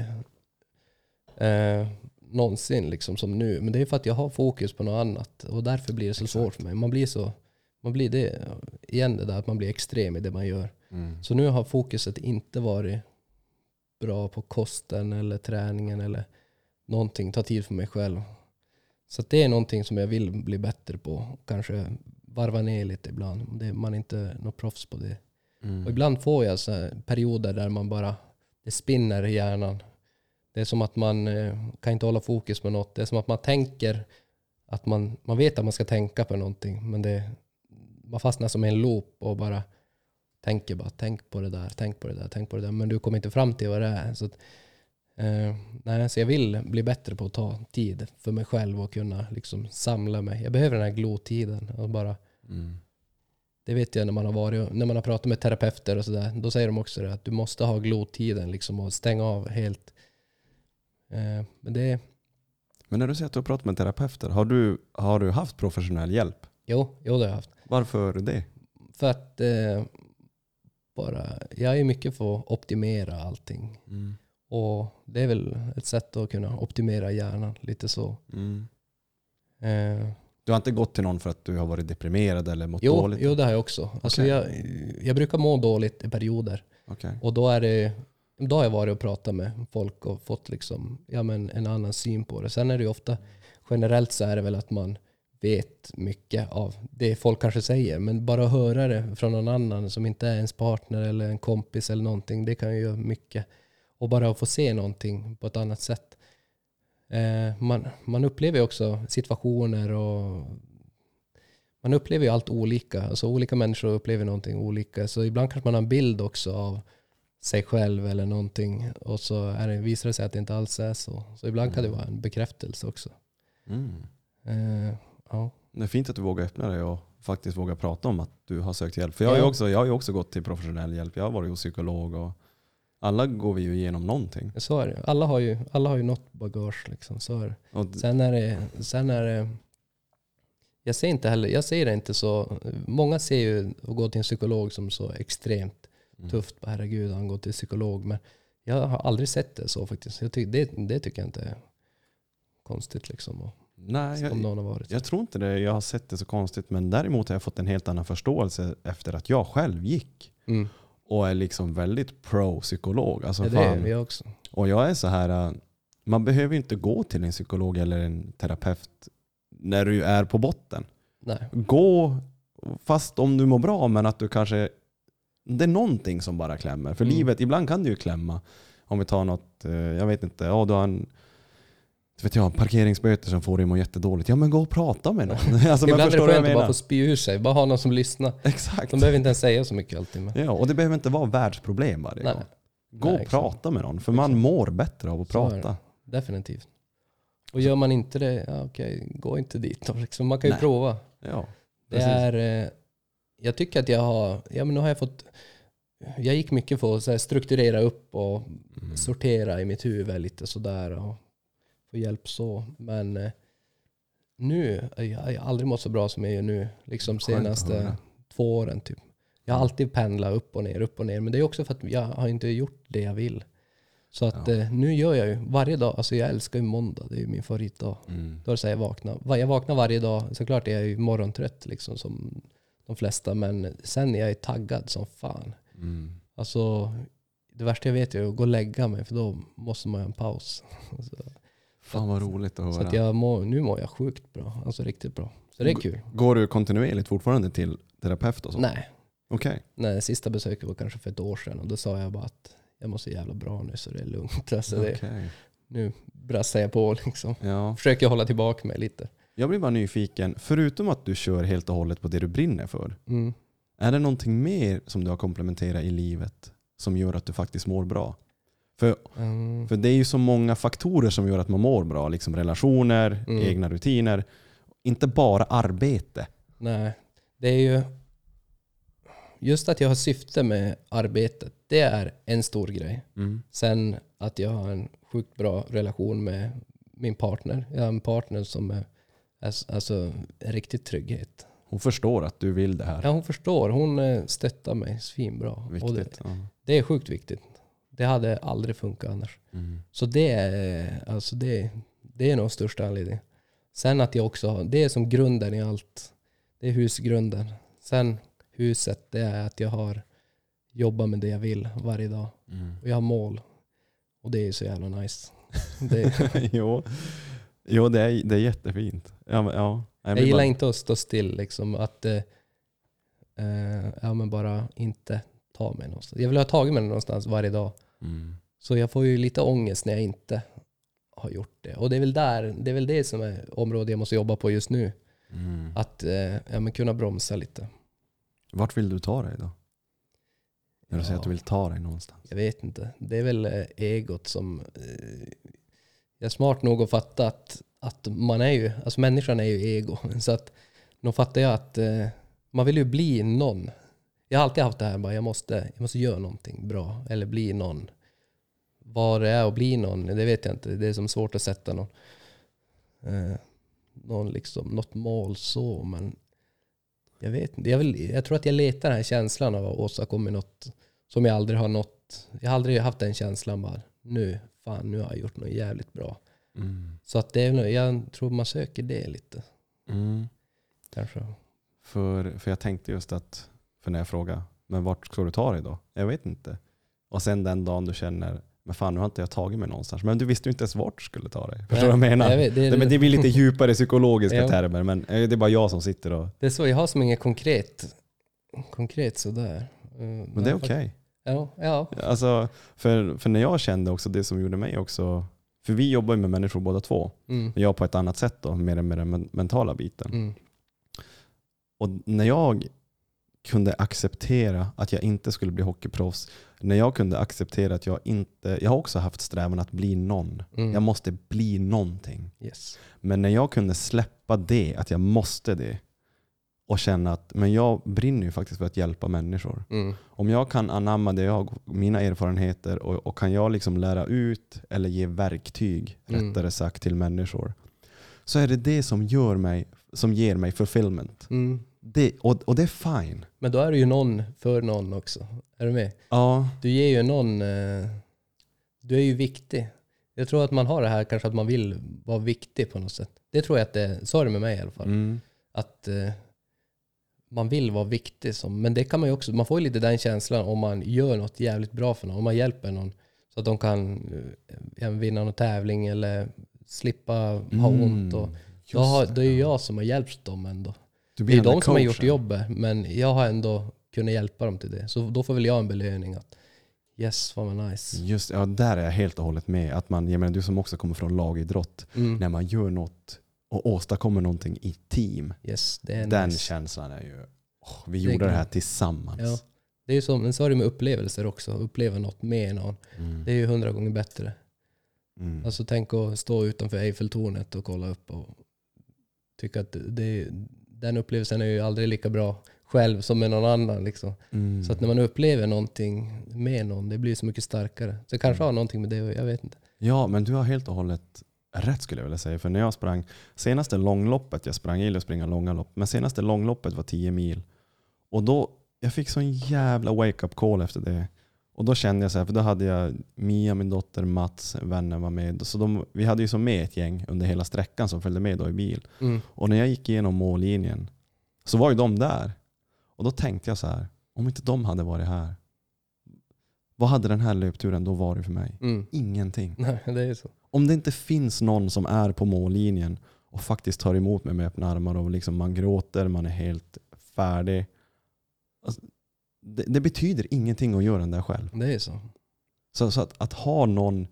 eh, någonsin liksom som nu. Men det är för att jag har fokus på något annat och därför blir det så svårt för mig. Man blir så, man blir det, igen det där att man blir extrem i det man gör. Mm. Så nu har fokuset inte varit bra på kosten eller träningen eller någonting. Ta tid för mig själv. Så det är någonting som jag vill bli bättre på. Kanske varva ner lite ibland. Det, man är inte något proffs på det. Mm. Och ibland får jag så perioder där man bara, det spinner i hjärnan. Det är som att man eh, kan inte hålla fokus med något. Det är som att man tänker att man, man vet att man ska tänka på någonting. Men det, man fastnar som i en loop och bara tänker bara, tänk på det där, tänk på det där, tänk på det där. Men du kommer inte fram till vad det är. Så, att, eh, nej, så jag vill bli bättre på att ta tid för mig själv och kunna liksom samla mig. Jag behöver den här glotiden. Och bara, Mm. Det vet jag när man har varit, när man har pratat med terapeuter och sådär. Då säger de också det att du måste ha glotiden liksom och stänga av helt. Eh, men det, Men när du säger att du har pratat med terapeuter, har du, har du haft professionell hjälp? jo, jo det har jag haft. Varför det? För att eh, bara, jag är mycket för att optimera allting. Mm. Och det är väl ett sätt att kunna optimera hjärnan lite så. Mm. Eh, Du har inte gått till någon för att du har varit deprimerad eller mått jo, dåligt? jo, det har jag också. Alltså Okej. jag, jag brukar må dåligt i perioder. Okej. Och då, är det, då har jag varit och pratat med folk och fått liksom, ja, men en annan syn på det. Sen är det ju ofta, generellt så är det väl att man vet mycket av det folk kanske säger. Men bara att höra det från någon annan som inte är ens partner eller en kompis eller någonting, det kan ju göra mycket. Och bara att få se någonting på ett annat sätt. Eh, man, man upplever också situationer och man upplever ju allt olika. Alltså olika människor upplever någonting olika. Så ibland kanske man har en bild också av sig själv eller någonting. Och så är det, visar det sig att det inte alls är så. Så ibland kan det vara en bekräftelse också. Mm. Eh, ja. Det är fint att du vågar öppna dig och faktiskt vågar prata om att du har sökt hjälp. För jag har ju också, jag har också gått till professionell hjälp. Jag har varit hos psykolog och alla går vi ju igenom någonting. Så är det. Alla har ju, alla har ju något bagage liksom. Så är det. Sen är det, sen är det jag ser inte heller, jag ser det inte så, många ser ju att gå till en psykolog som så extremt Mm. tufft. Herregud, han går till psykolog. Men jag har aldrig sett det så faktiskt. Jag ty, det, det tycker jag inte är konstigt liksom. Och, nej, jag, någon har varit. jag tror inte det. Jag har sett det så konstigt. Men däremot har jag fått en helt annan förståelse efter att jag själv gick. Mm. Och är liksom väldigt pro-psykolog. Alltså det är fan. det jag också. Och jag är så här, äh, man behöver inte gå till en psykolog eller en terapeut när du är på botten. Nej. Gå, fast om du mår bra, men att du kanske, det är någonting som bara klämmer. För Mm. livet, ibland kan det ju klämma. Om vi tar något, eh, jag vet inte, ja du har en vet jag, parkeringsböter som får dig att må jättedåligt. Ja men gå och prata med någon. alltså, Ibland är det skönt att bara få spy ur sig. Bara ha någon som lyssnar. Exakt. De behöver inte ens säga så mycket alltid. Men. Ja, och det behöver inte vara världsproblem varje Nej, gång. Gå Nej, och exakt. prata med någon, för man Exakt. mår bättre av att Så prata. definitivt. Och gör man inte det, ja, okej, gå inte dit då. Liksom. Man kan ju Nej. prova. Ja, Det är, eh, jag tycker att jag har, ja men nu har jag fått, jag gick mycket för att så strukturera upp och Mm. sortera i mitt huvud lite sådär och få hjälp så. Men eh, nu, jag jag har aldrig mått så bra som jag gör nu, liksom senaste två åren typ. Jag har alltid pendlat upp och ner, upp och ner. Men det är också för att jag har inte gjort det jag vill. Så att Ja. eh, nu gör jag ju varje dag, alltså jag älskar ju måndag, det är ju min favoritdag. Mm. Då är det så här jag vaknar. Va- Jag vaknar varje dag, såklart är jag ju morgontrött liksom som de flesta, men sen är jag ju taggad som fan. Mm. Alltså, det värsta jag vet är att gå och lägga mig, för då måste man ha en paus. Så, Fan vad roligt att så höra. att jag mår, nu mår jag sjukt bra, alltså riktigt bra. Så det är kul. Går du kontinuerligt fortfarande till terapeut och så? Nej, Okej. nej, sista besöket var kanske för ett år sedan och då sa jag bara att jag mår så jävla bra nu så det är lugnt. Alltså det, Okej. nu brassar jag på liksom. Ja. Försöker hålla tillbaka mig lite. Jag blir bara nyfiken, förutom att du kör helt och hållet på det du brinner för, Mm. är det någonting mer som du har komplementerat i livet som gör att du faktiskt mår bra? För, Mm. för det är ju så många faktorer som gör att man mår bra, liksom relationer, Mm. egna rutiner. Inte bara arbete. Nej, det är ju just att jag har syfte med arbetet. Det är en stor grej. Mm. Sen att jag har en sjukt bra relation med min partner. Jag har en partner som är är- alltså, en riktig trygghet. Hon förstår att du vill det här. Ja, hon förstår. Hon eh, stöttar mig svinbra. Och det, Viktigt. Ja. det är sjukt viktigt. Det hade aldrig funkat annars. Mm. Så det är, alltså det, det är nog största anledningen. Sen att jag också har, det är som grunden i allt. Det är husgrunden. Sen huset, det är att jag har jobbat med det jag vill varje dag. Mm. Och jag har mål. Och det är så jävla nice. Det, jo, jo det, är, det är jättefint. Ja, ja. Jag jag gillar bara- inte att stå still liksom. Att eh, eh, ja, men bara inte ta mig någonstans. Jag vill ha tagit mig någonstans varje dag. Mm. Så jag får ju lite ångest när jag inte har gjort det. Och det är väl där, det är väl det som är området jag måste jobba på just nu. Mm. Att eh, ja, men kunna bromsa lite. Vart vill du ta dig då? När du säger Ja. att du vill ta dig någonstans. Jag vet inte. Det är väl eh, egot som... Eh, jag är smart nog att fatta att, att man är ju... Alltså människan är ju ego. Så att nog fattar jag att eh, man vill ju bli någon. Jag har alltid haft det här bara jag måste, jag måste göra någonting bra. Eller bli någon. Vad det är att bli någon, det vet jag inte. Det är som svårt att sätta någon, eh, någon liksom, något mål så. Men jag vet inte. Jag, vill, jag tror att jag letar den här känslan av att åstadkomma något som jag aldrig har nått. Jag har aldrig haft den känslan bara, nu, fan, nu har jag gjort något jävligt bra. Mm. Så att det är, jag tror man söker det lite. Mm. Kanske. För, för jag tänkte just att, för när jag frågade, men vart ska du ta dig då? Jag vet inte. Och sen den dagen du känner, men fan nu har inte jag tagit mig någonstans. Men du visste ju inte ens vart du skulle ta dig. Förstår du vad jag menar? Jag vet, det, Nej, men det blir lite djupare psykologiska termer, men eh, det är bara jag som sitter och... det är så, jag har som inget konkret, konkret sådär. Eh, Men det är okej. Ja, ja. Alltså, för, för när jag kände också det som gjorde mig också, för vi jobbar ju med människor båda två, Mm, men jag på ett annat sätt då, mer med den men- mentala biten. mm, Och när jag kunde acceptera att jag inte skulle bli hockeyproffs, när jag kunde acceptera att jag inte, jag har också haft strävan att bli någon. Mm. Jag måste bli någonting. Yes. Men när jag kunde släppa det, att jag måste det, och känna att men jag brinner ju faktiskt för att hjälpa människor. Mm. Om jag kan anamma det jag, mina erfarenheter och, och kan jag liksom lära ut eller ge verktyg, Mm. rättare sagt, till människor. Så är det det som, gör mig, som ger mig fulfillment. Mm. Det, och, och det är fine. Men då är du ju någon för någon också. Är du med? Ja, Du ger ju någon... Eh, du är ju viktig. Jag tror att man har det här kanske att man vill vara viktig på något sätt. Det tror jag att det så är det med mig i alla fall. mm, Att eh, man vill vara viktig. Som, men det kan man ju också, man får ju lite den känslan om man gör något jävligt bra för någon. Om man hjälper någon så att de kan eh, vinna någon tävling eller slippa ha ont. Och, Mm, då, har, det. då är ju jag som har hjälpt dem ändå. Du Det är de som har gjort jobbet, men jag har ändå kunnat hjälpa dem till det. Så då får väl jag en belöning att yes, vad var nice. Just, ja, där är jag helt och hållet med. Att man, jag menar, du som också kommer från lagidrott, Mm. när man gör något och åstadkommer någonting i team. Yes, Den nice. känslan är ju, åh, vi Det gjorde det här tillsammans. Ja. Det är ju som, men så är det med upplevelser också. Uppleva något med någon. Mm. Det är ju hundra gånger bättre. Mm. Alltså tänk att stå utanför Eiffeltornet och kolla upp och tycka att det, den upplevelsen är ju aldrig lika bra själv som med någon annan. Liksom. Mm. Så att när man upplever någonting med någon, det blir så mycket starkare. Så det kanske har någonting med det jag vet inte. Ja, men du har helt och hållet rätt skulle jag vilja säga. För när jag sprang, senaste långloppet jag sprang, jag gillar att springa långa lopp, men senaste långloppet var 10 mil. Och då, jag fick sån jävla wake-up call efter det. Och då kände jag så här, för då hade jag Mia, min dotter, Mats, vännen var med. Så de, vi hade ju som med ett gäng under hela sträckan som följde med då i bil. Mm. Och när jag gick igenom mållinjen så var ju de där. Och då tänkte jag så här, om inte de hade varit här, vad hade den här löpturen då varit för mig? Mm. Ingenting. Nej, det är så. Om det inte finns någon som är på mållinjen och faktiskt tar emot mig med öppna armar och liksom man gråter, man är helt färdig. Alltså, det, det betyder ingenting att göra den där själv. Det är så. Så, så att, att ha någon,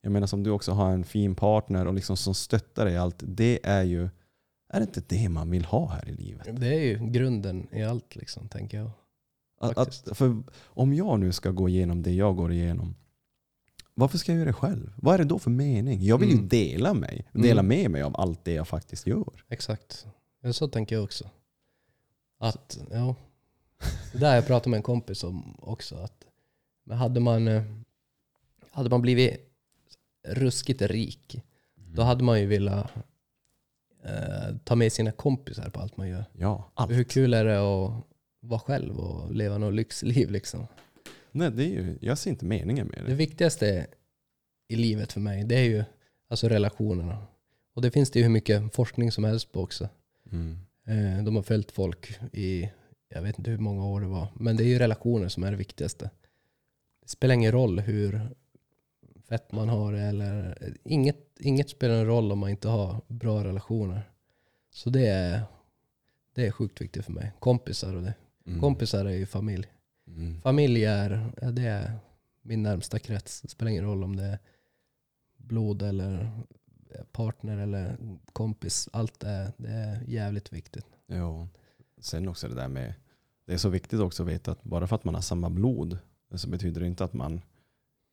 jag menar som du också har en fin partner och liksom som stöttar dig i allt, det är ju, är det inte det man vill ha här i livet? Det är ju grunden i allt, liksom, tänker jag. Att, att, för om jag nu ska gå igenom det jag går igenom, varför ska jag göra det själv? Vad är det då för mening? Jag vill ju Mm. dela mig, dela Mm. med mig av allt det jag faktiskt gör. Exakt. Så tänker jag också. Att, ja. Det där jag pratat med en kompis om också. Att, men hade, man, eh, hade man blivit ruskigt rik, då hade man ju velat eh, ta med sina kompisar på allt man gör. Ja, allt. Hur kul är det att vara själv och leva något lyxliv liksom? Nej, det är ju, jag ser inte meningen med Det det. viktigaste i livet för mig, det är ju alltså relationerna. Och det finns det ju hur mycket forskning som helst på också. Mm. Eh, De har följt folk i, jag vet inte hur många år det var, men det är ju relationer som är det viktigaste. Det spelar ingen roll hur fett man har eller inget, inget spelar en roll om man inte har bra relationer. Så det är, det är sjukt viktigt för mig. Kompisar och det. Mm. Kompisar är ju familj. Mm. Familj är, det är min närmsta krets. Det spelar ingen roll om det är blod eller partner eller kompis. Allt är, det är jävligt viktigt. Ja. Sen också det där med, det är så viktigt också att veta att bara för att man har samma blod så betyder det inte att man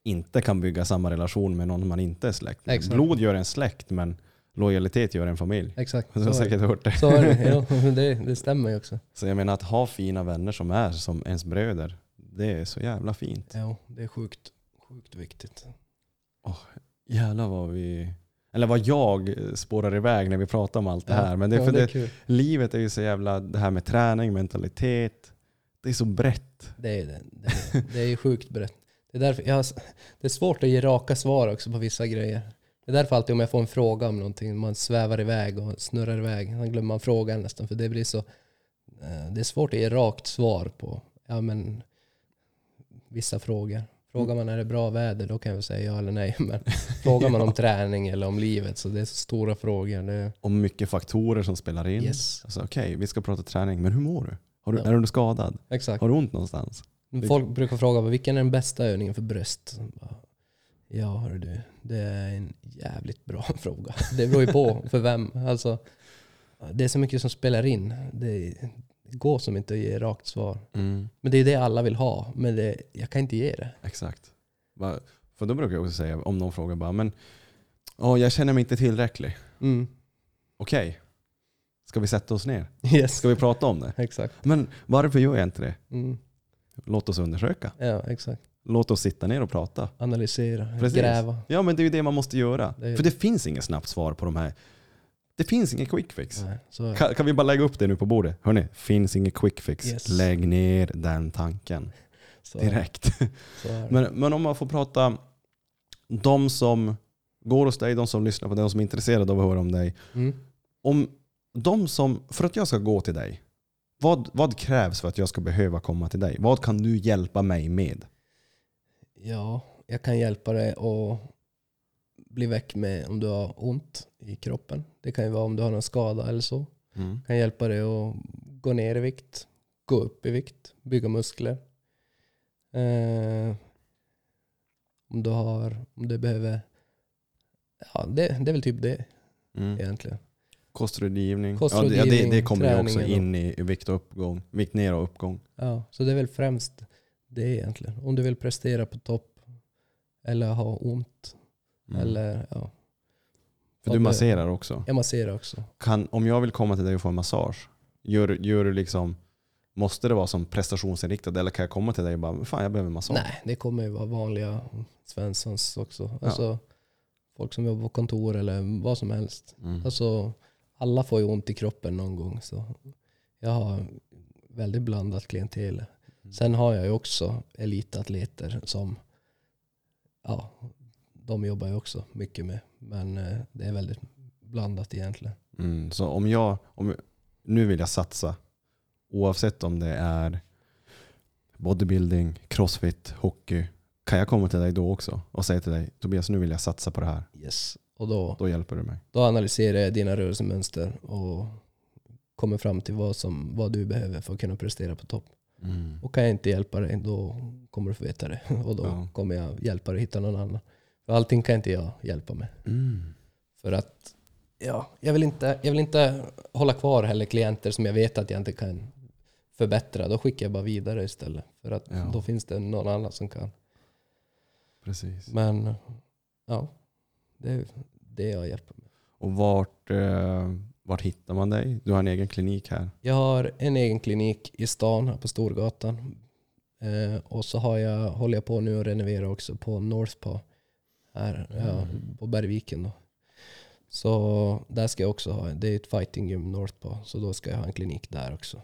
inte kan bygga samma relation med någon man inte är släkt med. Exakt. Blod gör en släkt men lojalitet gör en familj. Exakt. Du har säkert hört det. så är det. Ja, det. Det stämmer ju också. Så jag menar att ha fina vänner som är som ens bröder, det är så jävla fint. Ja, det är sjukt, sjukt viktigt. Jävlar vad vi, eller vad jag spårar iväg när vi pratar om allt det här. Men det är för det det, livet är ju så jävla, det här med träning, mentalitet, det är så brett. Det är det. Det är, det är ju sjukt brett. Det är, därför har- det är svårt att ge raka svar också på vissa grejer. Det är därför alltid om jag får en fråga om någonting, man svävar iväg och snurrar iväg, då glömmer man frågan nästan. För det blir så... eh, Det är svårt att ge rakt svar på ja, men, vissa frågor. Frågar man är det bra väder, då kan jag säga ja eller nej. Men frågar man om träning eller om livet, så det är så stora frågor. Det, Och mycket faktorer som spelar in. yes, Alltså, Okej, vi ska prata träning, men hur mår du? Har du Ja. Är du skadad? exakt. Har du ont någonstans? Folk brukar fråga vilken är den bästa övningen för bröst? Ja, hör du, det är en jävligt bra fråga. Det beror ju på för vem. Alltså, det är så mycket som spelar in. Det går som inte att ge rakt svar. Mm. Men det är det alla vill ha, men det, jag kan inte ge det. Exakt. För då brukar jag också säga, om någon frågar bara, men åh, jag känner mig inte tillräcklig. Mm. Okej, ska vi sätta oss ner? Yes. Ska vi prata om det? Exakt. Men varför gör jag inte det? Mm. Låt oss undersöka. Ja, exakt. Låt oss sitta ner och prata. Analysera, Precis. gräva. Ja men det är ju det man måste göra. Det För det finns inget snabbt svar på de här. Det finns ingen quick fix. Nej, så. Kan, kan vi bara lägga upp det nu på bordet? Hörni, finns ingen quick fix. Yes. Lägg ner den tanken Så direkt. Så. Men, men om man får prata, de som går hos dig, de som lyssnar på dig, de som är intresserade av att höra om dig. Mm. Om de som, för att jag ska gå till dig, vad, vad krävs för att jag ska behöva komma till dig? Vad kan du hjälpa mig med? Ja, jag kan hjälpa dig att bli väck med om du har ont i kroppen. Det kan ju vara om du har någon skada eller så. Mm. kan hjälpa dig att gå ner i vikt, gå upp i vikt, bygga muskler. Eh, om du har, om du behöver, ja det, det är väl typ det Mm. egentligen. Kostrådgivning. Kostrådgivning, ja, det, det, det kommer ju också in i vikt och uppgång. Vikt ner och uppgång. Ja, så det är väl främst det egentligen. Om du vill prestera på topp eller ha ont Mm. eller ja. För du masserar också. Jag masserar också. Kan, om jag vill komma till dig och få en massage, gör, gör du liksom, måste det vara som prestationsinriktat eller kan jag komma till dig och bara, fan jag behöver en massage? Nej, det kommer ju vara vanliga Svenssons också. Alltså folk som jobbar på kontor eller vad som helst. Mm. Alltså, alla får ju ont i kroppen någon gång. Så jag har väldigt blandat klientel. Sen har jag ju också elitatleter som ja, de jobbar jag också mycket med. Men eh, det är väldigt blandat egentligen. Mm. Så om jag, om, nu vill jag satsa, oavsett om det är bodybuilding, crossfit, hockey, kan jag komma till dig då också och säga till dig, Tobias nu vill jag satsa på det här. Yes. Och då, Då hjälper du mig. då analyserar jag dina rörelsemönster och kommer fram till vad, som, vad du behöver för att kunna prestera på topp. Mm. Och kan jag inte hjälpa dig, då kommer du få veta det. Och då Ja. kommer jag hjälpa dig att hitta någon annan. För allting kan inte jag hjälpa med. Mm. För att ja, jag, vill inte, jag vill inte hålla kvar heller klienter som jag vet att jag inte kan förbättra. Då skickar jag bara vidare istället. För att Ja. då finns det någon annan som kan. Precis. Men ja, det är det jag hjälper med. Och vart, eh, vart hittar man dig? Du har en egen klinik här. Jag har en egen klinik i stan här på Storgatan. Eh, och så har jag, håller jag på nu att renovera också på Northpaw. Här ja, på Bergviken då. Så där ska jag också ha, det är ett fighting gym Northpaw. Så då ska jag ha en klinik där också.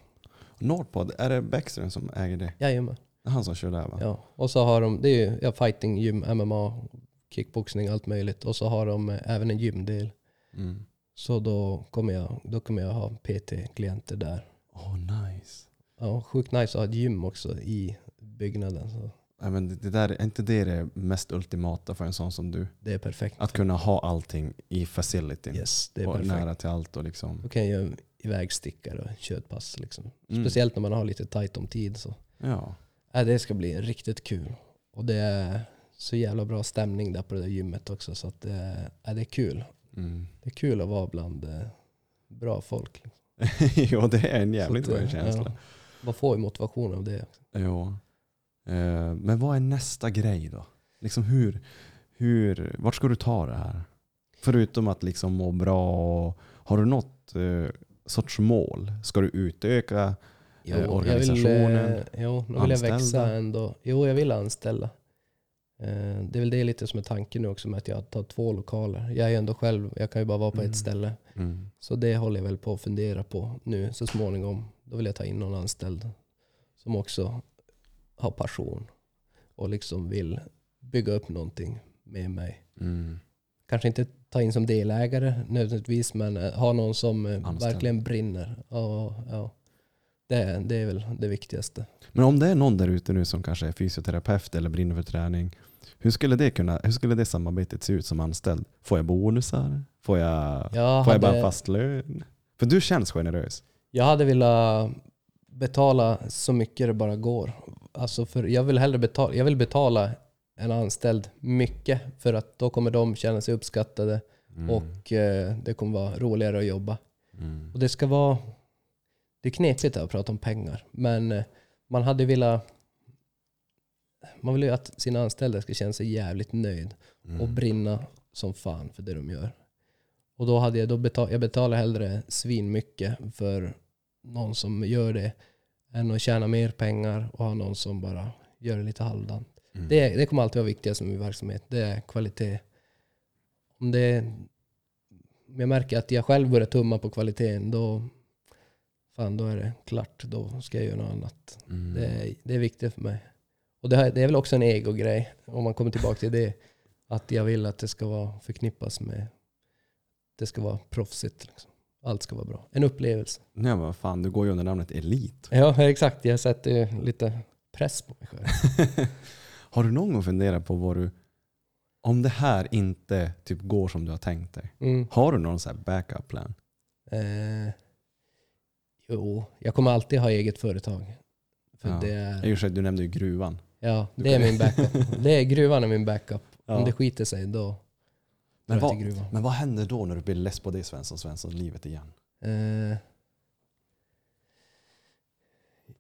Nordpod, är det Bäckström som äger det? Jajamän. Han som kör där va? Ja. Och så har de, det är ju ja, fighting gym, MMA, kickboxning, allt möjligt. Och så har de eh, även en gymdel. Mm. Så då kommer jag, då kommer jag ha PT-klienter där. Oh, nice. Ja, sjukt nice att ha ett gym också i byggnaden. Så Nej, men det, där, är inte det det mest ultimata för en sån som du? det är perfekt. Att kunna ha allting i facilityn. Yes, det är och perfekt. nära till allt och liksom. Då kan göra ivägstickare och köttpass. Liksom. Mm. Speciellt när man har lite tajt om tid. Så. Ja. Äh, det ska bli riktigt kul. Och det är så jävla bra stämning där på det där gymmet också. Så att, äh, det är kul. Mm. Det är kul att vara bland eh, bra folk. ja, det är en jävligt bra eh, känsla. ja. Man får ju motivation av det. Ja. Eh, men vad är nästa grej då? Liksom hur, hur, vart ska du ta det här? Förutom att liksom må bra, och, har du något eh, sorts mål? Ska du utöka? Jo, Eh, Jag vill, organisationen, eh, jo, nu vill jag växa ändå. Jo, jag vill anställa. Eh, Det är väl det lite som är tanken nu också med att jag tar två lokaler. Jag är ju ändå själv, jag kan ju bara vara på Mm. ett ställe. Mm. Så det håller jag väl på att fundera på nu så småningom. Då vill jag ta in någon anställd som också har passion och liksom vill bygga upp någonting med mig. Mm. Kanske inte ta in som delägare nödvändigtvis, men eh, ha någon som eh, Anställd. verkligen brinner. Ja, ja. Det, det är väl det viktigaste. Men om det är någon där ute nu som kanske är fysioterapeut eller brinner för träning. Hur skulle det, kunna, hur skulle det samarbetet se ut som anställd? Får jag bonusar? Får jag, Jag får jag bara fast lön? För du känns generös. jag hade velat betala så mycket det bara går. Alltså för jag vill hellre betala, jag vill betala en anställd mycket för att då kommer de känna sig uppskattade Mm. och eh, det kommer vara roligare att jobba. Mm. Och det ska vara det är knepigt att prata om pengar. Men eh, man hade velat... Man vill ju att sina anställda ska känna sig jävligt nöjd Mm. och brinna som fan för det de gör. Och då hade jag, då betal, jag betalar hellre svin mycket för någon som gör det än att tjäna mer pengar och ha någon som bara gör det lite halvdant. Mm. Det, det kommer alltid vara viktigast med min verksamhet. Det är kvalitet. Om det, jag märker att jag själv börjar tumma på kvaliteten, då, fan, då är det klart. Då ska jag göra något annat. Mm. Det, är, det är viktigt för mig. Och det, här- det är väl också en ego-grej, om man kommer tillbaka till det. Att jag vill att det ska vara förknippas med, det ska vara proffsigt. Liksom. Allt ska vara bra. En upplevelse. Nej men vad fan, du går ju under namnet Elit. Ja, exakt. Jag sätter lite press på mig själv. Har du någon gång funderat på vad du, om det här inte typ går som du har tänkt dig, Mm. har du någon sån här backup plan? Eh, jo, jag kommer alltid ha eget företag. För Ja. det I är, och för sig, du nämnde ju gruvan. ja, Du det är min backup. Det är, gruvan är min backup. Ja. Om det skiter sig, då Men jag vad, gruvan. men vad händer då när du blir less på det Svensson Svensson livet igen? Eh,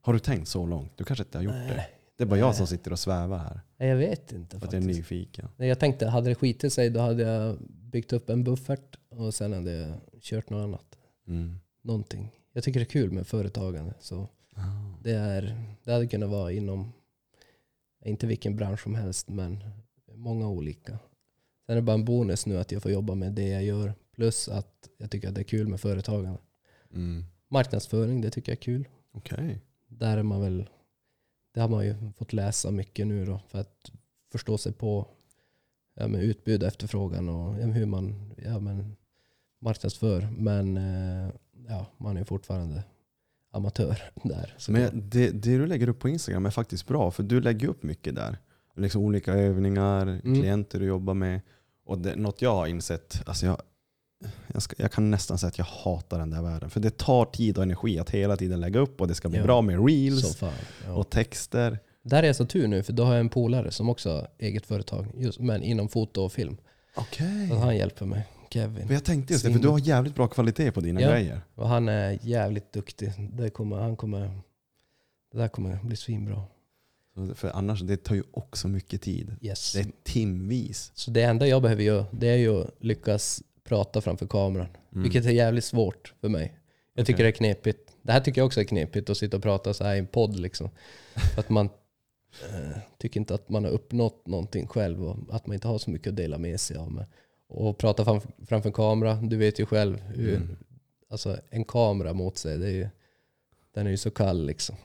Har du tänkt så långt? Du kanske inte har gjort det? nej, Det är bara jag Nej. som sitter och svävar här. jag vet inte För att jag är faktiskt. nyfiken. Nej, Jag tänkte, hade det skitit sig då hade jag byggt upp en buffert och sen hade jag kört något annat. Mm. Någonting. Jag tycker det är kul med företagande. Så Ah. det, är, det hade kunnat vara inom, inte vilken bransch som helst, men många olika. Sen är det bara en bonus nu att jag får jobba med det jag gör. Plus att jag tycker att det är kul med företagande. Mm. Marknadsföring, det tycker jag är kul. Okej. Där är man väl, det har man ju fått läsa mycket nu då för att förstå sig på ja, med utbud efterfrågan och ja, hur man ja, men, marknadsför. Men eh, ja, man är fortfarande amatör där. Men det, det du lägger upp på Instagram är faktiskt bra, för du lägger upp mycket där. Liksom olika övningar, Mm. klienter du jobbar med. Och det, något jag har insett, alltså jag, jag, ska, jag kan nästan säga att jag hatar den där världen. För det tar tid och energi att hela tiden lägga upp och det ska bli Ja. bra med reels fan, ja. och texter. Där är jag så tur nu för då har jag en polare som också har eget företag, just, men inom foto och film. Okej. Så han hjälper mig, Kevin. För jag tänkte just det, för du har jävligt bra kvalitet på dina Ja. grejer. Och han är jävligt duktig. Det, kommer, han kommer, det där kommer bli svinbra. För annars, det tar ju också mycket tid. Yes. Det är timvis. Så det enda jag behöver göra det är ju att lyckas prata framför kameran. Mm. Vilket är jävligt svårt för mig. Jag tycker Okej. det är knepigt. Det här tycker jag också är knepigt att sitta och prata så här i en podd liksom. Att man eh, tycker inte att man har uppnått någonting själv och att man inte har så mycket att dela med sig av. Men, och prata fram, framför kamera, du vet ju själv hur Mm. alltså, en kamera mot sig, det är ju, den är ju så kall liksom.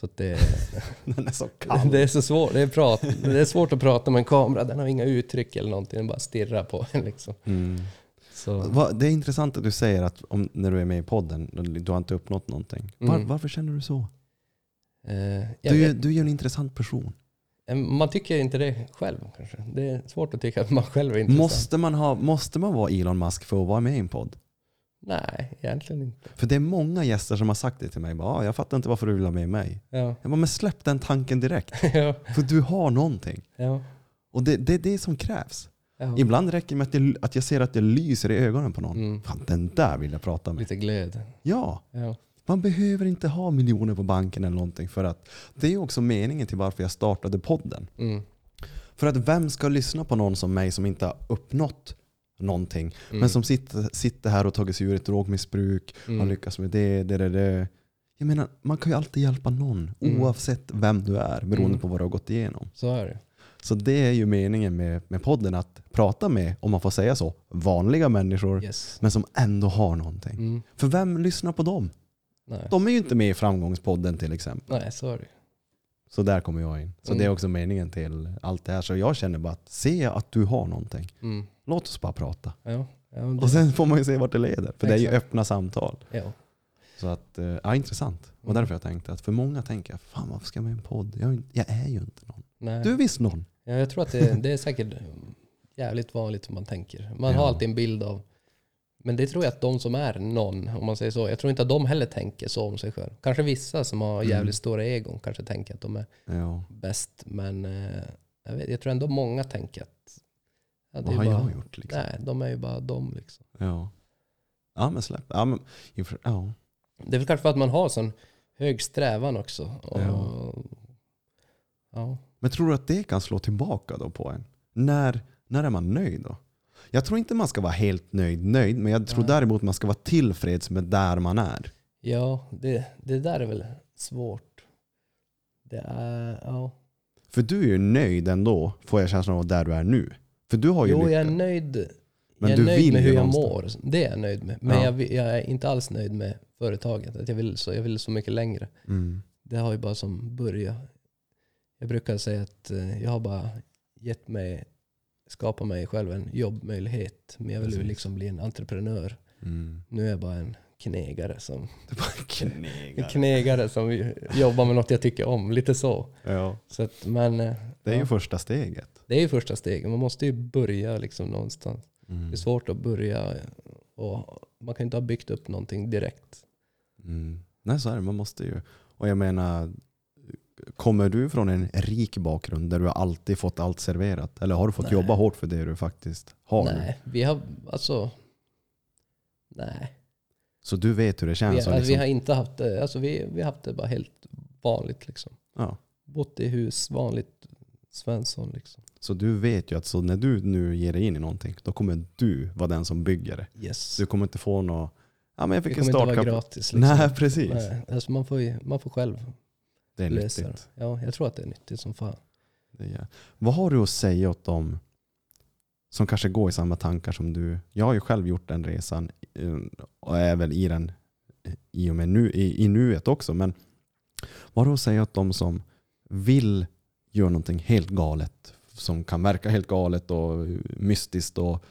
Så det, Den är så kall. det är så svårt. Det är, prat, det är svårt att prata med en kamera. Den har inga uttryck eller någonting. Den bara stirrar på en. Liksom. Mm. Så, Det är intressant att du säger att om, när du är med i podden, du- har inte uppnått någonting. Var, Mm. Varför känner du så? jag Du, är- vet, du är en intressant person. eh, man tycker inte det själv kanske. Det är svårt att tycka att man själv är intressant. Måste man, ha, måste man vara Elon Musk för att vara med i en podd? Nej, egentligen inte. För det är många gäster som har sagt det till mig. Bara, "Ah, jag fattar inte varför du vill ha med mig. Ja, Jag bara, men släpp den tanken direkt. ja, För du har någonting. ja. Och det, det är det som krävs. Ibland räcker det med att, det, att jag ser att det lyser i ögonen på någon. Mm. Fan, den där vill jag prata med. Lite. Ja, Ja. man behöver inte ha miljoner på banken eller någonting. För att det är också meningen till varför jag startade podden. Mm. För att vem ska lyssna på någon som mig som inte har uppnått någonting. Mm. Men som sitter, sitter här och tagit sig ur ett drogmissbruk. Mm. Har lyckats med det, det, det, det. Jag menar, man kan ju alltid hjälpa någon. Mm. Oavsett vem du är. Beroende Mm. på vad du har gått igenom. Så är det. Så det är ju meningen med, med podden. Att prata med, om man får säga så, vanliga människor. Yes. Men som ändå har någonting. Mm. För vem lyssnar på dem? Nej. De är ju inte med i framgångspodden till exempel. Nej, så är det. Så där kommer jag in. Så Mm. det är också meningen till allt det här. Så jag känner bara att se att du har någonting. Mm. Låt oss bara prata. Ja. Ja, det, Och sen får man ju se vart det leder. För det är ju öppna samtal. ja. Så att, eh, ja intressant. Och Mm. därför jag tänkte att för många tänker jag, fan varför ska jag med i en podd? Jag, är ju- jag är ju inte någon. Nej. Du är visst någon. Ja, jag tror att det, det är säkert jävligt vanligt som man tänker. Man har alltid en bild av... Men det tror jag att de som är någon, om man säger så, jag tror inte att de heller tänker så om sig själv. Kanske vissa som har Mm. jävligt stora egon kanske tänker att de är Ja. bäst. Men eh, jag, vet, jag tror ändå många tänker att... Ja, Vad har bara, jag gjort liksom? Nej, de är ju bara de liksom. Ja. Ja men släpp. Ja, men, ja. Det är väl kanske för att man har sån hög strävan också. Och, Ja. ja. Men tror du att det kan slå tillbaka då på en? När, när är man nöjd då? Jag tror inte man ska vara helt nöjd, nöjd men jag tror Nej. däremot man ska vara tillfreds med där man är. Ja, det, det där är väl svårt. Det är, ja. För du är ju nöjd ändå, får jag känslan av, där du är nu. För du har ju Jo, jag är nöjd. Men jag är nöjd med hur jag någonstans. mår. Det är jag nöjd med. Men Ja. jag, jag är inte alls nöjd med företaget. Att jag, vill så, jag vill så mycket längre. Mm. Det har ju bara som börjat. Jag brukar säga att eh, jag har bara gett mig, skapat mig själv en jobbmöjlighet. Men jag vill ju liksom bli en entreprenör. Mm. Nu är jag bara en knegare som, Du bara en knegar. knegare som jobbar med något jag tycker om. Lite så. Ja. så att, men eh, Det är ju ja, första steget. det är ju första steget. Man måste ju börja liksom någonstans. Mm. Det är svårt att börja och man kan inte ha byggt upp någonting direkt. Mm. Nej så är det, man måste ju. Och jag menar, kommer du från en rik bakgrund där du har alltid fått allt serverat? Eller har du fått Nej. jobba hårt för det du faktiskt har? Nej, vi har alltså... Nej. Så du vet hur det Vi, känns? och alltså, liksom, vi har inte haft det, alltså vi, vi har haft det bara helt vanligt liksom. ja. Bott i hus, vanligt Svensson liksom. Så du vet ju att så när du nu ger dig in i någonting, då kommer du vara den som bygger det. Yes. Du kommer inte få något, ja men jag det fick en kommer inte vara startkapital. gratis liksom. Nej precis. Nej, alltså man, får, ju- man får själv Det är lösa det. nyttigt. Ja, jag tror att det är nyttigt som fan. Det är, vad har du att säga åt dem som kanske går i samma tankar som du? Jag har ju själv gjort den resan eh, och är väl i den i, och med nu, i, i nuet också. Men vad har du att säga åt dem som vill göra någonting helt galet? Som kan verka helt galet och mystiskt och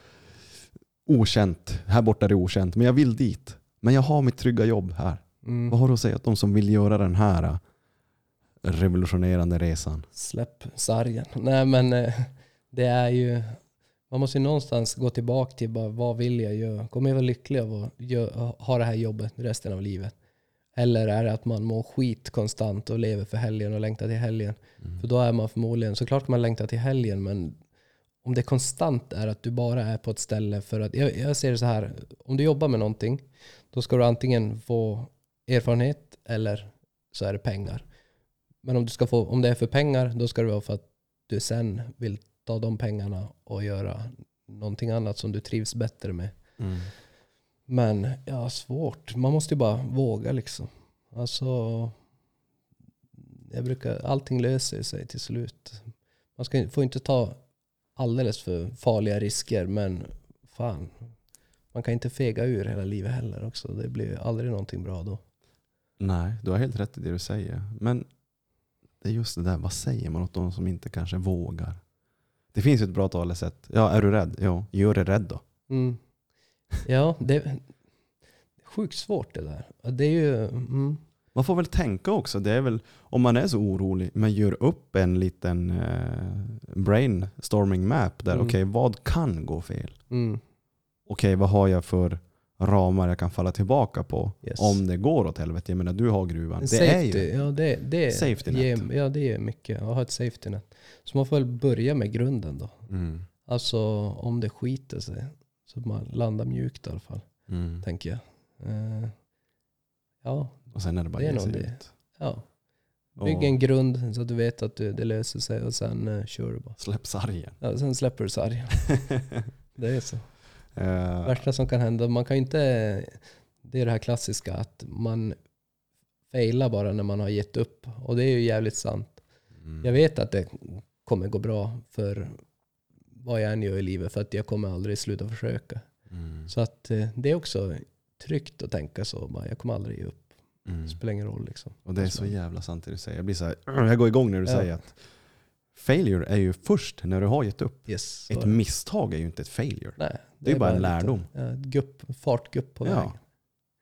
okänt. Här borta är det okänt, men jag vill dit. Men jag har mitt trygga jobb här. Mm. Vad har du att säga åt dem som vill göra den här revolutionerande resan? Släpp sargen. Nej men eh, det är ju, man måste ju någonstans gå tillbaka till bara, vad vill jag göra? Kommer jag vara lycklig av att ha det här jobbet resten av livet? Eller är det att man mår skit konstant och lever för helgen och längtar till helgen? Mm. För då är man förmodligen, såklart kan man längta till helgen men om det konstant är att du bara är på ett ställe för att, jag, jag ser det så här, om du jobbar med någonting då ska du antingen få erfarenhet eller så är det pengar. Men om, du ska få, om det är för pengar då ska det vara för att du sen vill ta de pengarna och göra någonting annat som du trivs bättre med. Mm. Men ja, svårt. Man måste ju bara våga liksom. Alltså, jag brukar, allting löser sig till slut. Man ska, får inte ta alldeles för farliga risker, men fan. Man kan inte fega ur hela livet heller också. Det blir aldrig någonting bra då. Nej, du har helt rätt i det du säger. Men det är just det där, vad säger man åt de som inte kanske vågar? Det finns ju ett bra talesätt. Ja, är du rädd? Ja, gör dig rädd då. Mm. Ja, det är sjukt svårt det där. Det är ju... Mm. Man får väl tänka också, det är väl, om man är så orolig, men gör upp en liten eh, brainstorming map där, Mm. okej vad kan gå fel? Mm. Okej, vad har jag för ramar jag kan falla tillbaka på Yes. om det går åt helvete? Jag menar, du har gruvan. En Det safety, är ju, ja det, det, Safety net. ger, ja det är mycket. Att ha ett safety net. Så man får väl börja med grunden då. mm, Alltså om det skiter sig. Så att man landar mjukt i alla fall, mm. tänker jag. Eh, ja, Och sen är det bara Det är nog sig det. ja. Och Bygg en grund så att du vet att det, det löser sig och sen uh, kör du bara. Släpp sargen. Ja, sen släpper du sargen. Det är så. Eh, värsta som kan hända, man kan ju inte, det är det här klassiska att man failar bara när man har gett upp. Och det är ju jävligt sant. mm. Jag vet att det kommer gå bra för vad jag än gör i livet för att jag kommer aldrig sluta försöka. Mm. Så att eh, det är också tryggt att tänka så. Bara, jag kommer aldrig ge upp. Mm. Det spelar ingen roll liksom. Och det är så jävla sant det du säger. Jag blir så här, jag går igång när du Ja. säger att failure är ju först när du har gett upp. Yes, så Ett är det. misstag är ju inte ett failure. Nej, det är bara en lite- lärdom. Ja, ett gupp, fartgupp på Ja, vägen.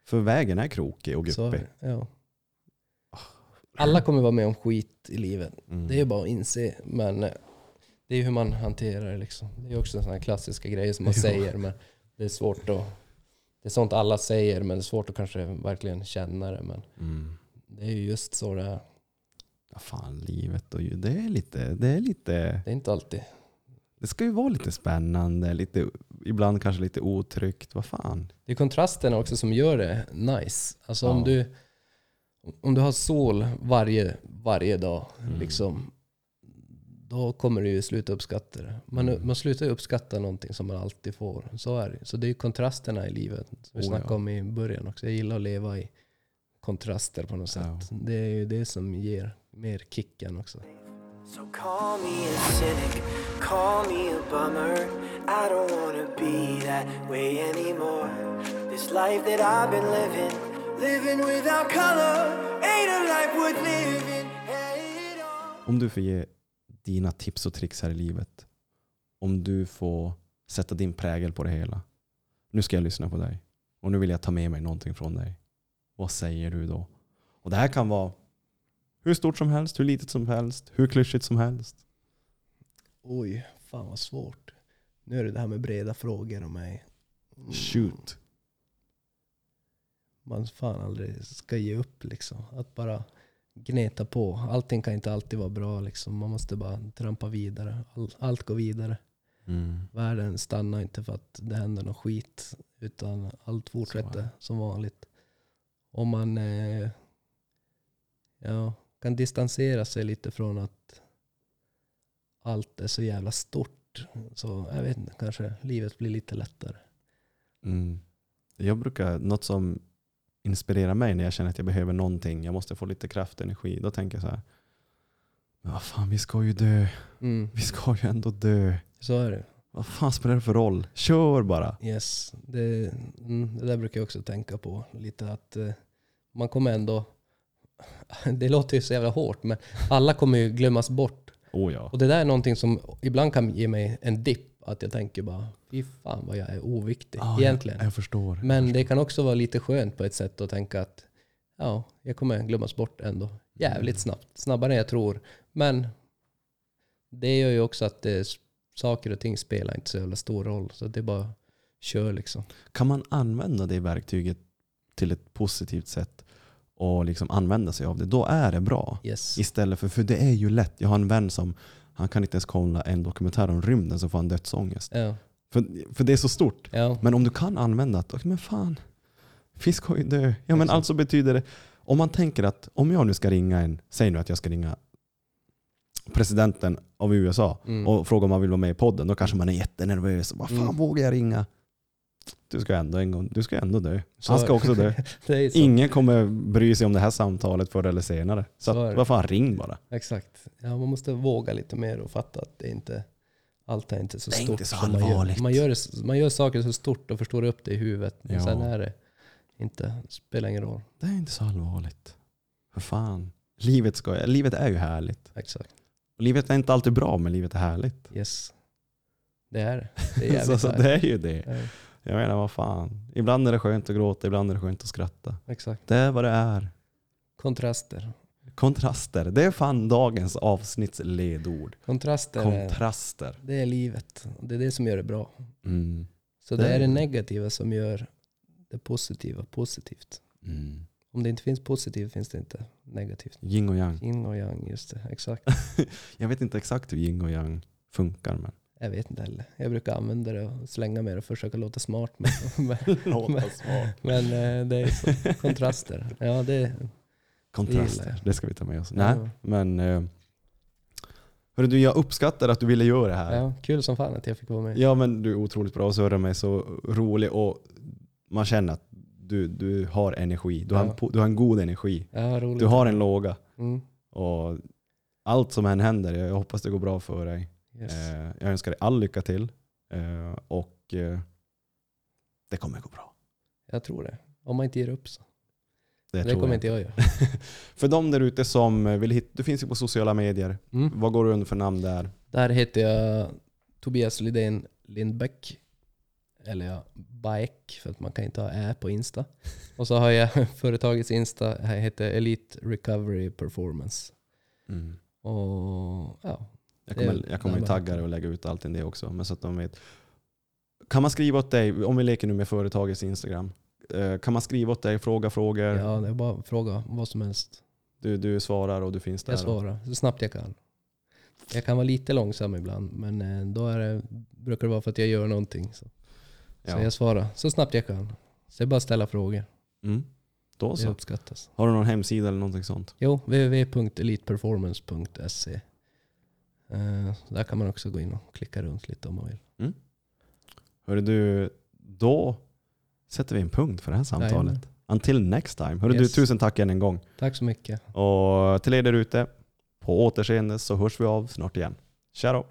För vägen är krokig och Så är guppig. det, ja. Alla kommer vara med om skit i livet. Mm. Det är bara att inse. Men eh, det är hur man hanterar det liksom. Det är också sådana klassiska grejer som man Jo. säger. Men det är svårt att... Det är sånt alla säger men det är svårt att kanske verkligen känna det. Men Mm. det är ju just så det är. Ja, fan, livet och det är lite, det är lite, Det är inte alltid. det ska ju vara lite spännande, lite ibland kanske lite otryggt. Vad fan? Det är kontrasterna också som gör det nice. Alltså om, Ja. du, om du har sol varje, varje dag, Mm. liksom, då kommer du ju sluta uppskatta det. Man, Mm. man slutar ju uppskatta någonting som man alltid får. Så är det. Så det är ju kontrasterna i livet. Som vi Oh, snackade ja. om i början också. Jag gillar att leva i kontraster på något Ja. sätt. Det är ju det som ger mer kicken också. So call me a cynic, call me a bummer. I don't wanna be that way anymore. This life that I've been living, living without color, ain't a life worth living. Om du får ge dina tips och tricks här i livet. Om du får sätta din prägel på det hela. Nu ska jag lyssna på dig. Och nu vill jag ta med mig någonting från dig. Vad säger du då? Och det här kan vara hur stort som helst, hur litet som helst, hur klyschigt som helst. Oj, fan vad svårt. Nu är det det här med breda frågor om mig. Mm. Shoot. Man fan aldrig ska ge upp liksom. Att bara gneta på. Allting kan inte alltid vara bra liksom. Man måste bara trampa vidare. All, allt går vidare. Mm. Världen stannar inte för att det händer något skit. Utan allt fortsätter som vanligt. Om man eh, ja, kan distansera sig lite från att allt är så jävla stort. Så jag vet inte, kanske livet blir lite lättare. Mm. Jag brukar, något som inspirerar mig när jag känner att jag behöver någonting, jag måste få lite kraft och energi, då tänker jag så här. Men vad fan, vi ska ju dö. Mm, Vi ska ju ändå dö. så är det. Vad fan spelar det för roll? Kör bara. Yes, det, mm, det där brukar jag också tänka på lite att eh, man kommer ändå, det låter ju så jävla hårt, men alla kommer ju glömmas bort. Oh ja. Och det där är någonting som ibland kan ge mig en dipp, att jag tänker bara, fy fan vad jag är oviktig Ah, egentligen. Jag, jag förstår. Men det kan också vara lite skönt på ett sätt att tänka att ja, jag kommer glömmas bort ändå. Jävligt snabbt, snabbare än jag tror. Men det gör ju också att det, saker och ting spelar inte så jävla stor roll. Så det är bara kör liksom. Kan man använda det verktyget till ett positivt sätt och liksom använda sig av det, då är det bra. Yes. Istället för, för det är ju lätt. Jag har en vän som, han kan inte ens kolla en dokumentär om rymden så får han dödsångest. Ja, För, för det är så stort. ja, Men om du kan använda att, men fan, vi ska ju dö. Ja men alltså betyder det, om man tänker att om jag nu ska ringa en, säg nu att jag ska ringa presidenten av USA mm. och fråga om han vill vara med i podden, då kanske man är jättenervös. Vad fan Mm. vågar jag ringa? Du ska ändå en gång, du ska ändå dö. Så- Han ska också dö. det är. Ingen kommer bry sig om det här samtalet förr eller senare. Så, Så är det. vad fan, ring bara. Exakt. Ja, man måste våga lite mer och fatta att det inte allt är inte så Det är stort. inte så man, gör. Man, gör, det- man gör saker så stort och förstår upp det i huvudet. Men Ja. sen är det inte, det spelar ingen roll. Det är inte så allvarligt. För fan. Livet, ska, livet är ju härligt. Exakt. Och livet är inte alltid bra, men livet är härligt. Yes. Det är det. Det är så, så det är ju det. Ja, Jag menar, vad fan. Ibland är det skönt att gråta, ibland är det skönt att skratta. exakt. Det är vad det är. Kontraster. Kontraster. Det är fan dagens avsnitts ledord. Kontraster Kontraster. det är livet. Det är det som gör det bra. Mm. Så det, Det- är det negativa som gör det positiva positivt. Mm. Om det inte finns positivt finns det inte negativt. Yin och yang. Yin och yang, just det. Exakt. Jag vet inte exakt hur yin och yang funkar. Men Jag vet inte heller. Jag brukar använda det och slänga med det och försöka låta smart. Men, men, Låta smart. men eh, det är så. kontraster. Ja, det Kontraster, jag. det ska vi ta med oss. Ja. Nej, men eh, hörru, du, jag uppskattar att du ville göra det här. ja, kul som fan att jag fick vara med. Ja men du är otroligt bra och Sörre är så rolig och man känner att du, du har energi. Du har, Ja. en, po- du har en god energi. Ja, roligt. Du har en låga. Mm. Och allt som än händer, jag hoppas det går bra för dig. Yes. Eh, jag önskar dig all lycka till. Eh, och eh, det kommer gå bra. Jag tror det. Om man inte ger upp så. Det, Det, kommer jag. inte jag göra. För de där ute som vill hitta, du finns ju på sociala medier. Mm. Vad går du under för namn där? Där heter jag Tobias Lidén Lindbäck. Eller ja, Baek, för att man kan inte ha ä på Insta. Och så har jag företagets Insta, här heter Elite Recovery Performance. Och ja, Jag Det- kommer, jag kommer det ju tagga det och lägga ut allt i det också. Men så att de vet. Kan man skriva åt dig, om vi leker nu med företagets Instagram. eh, Kan man skriva åt dig, fråga frågor? ja, det är bara att fråga vad som helst. Du, du svarar och du finns där. Jag svarar så snabbt jag kan. Jag kan vara lite långsam ibland, men eh, då är det, brukar det vara för att jag gör någonting. Så. Så Ja. jag svarar så snabbt jag kan. Så det är bara att ställa frågor. Mm. Då Det så. uppskattas. Har du någon hemsida eller någonting sånt? Jo, www.eliteperformance.se. Eh, där kan man också gå in och klicka runt lite om man vill. Hörru du, då sätter vi en punkt för det här samtalet. Jajamän. Until next time. Hörru du, Yes. tusen tack än en gång. Tack så mycket. Och till er där ute, på återseende så hörs vi av snart igen. Tja då!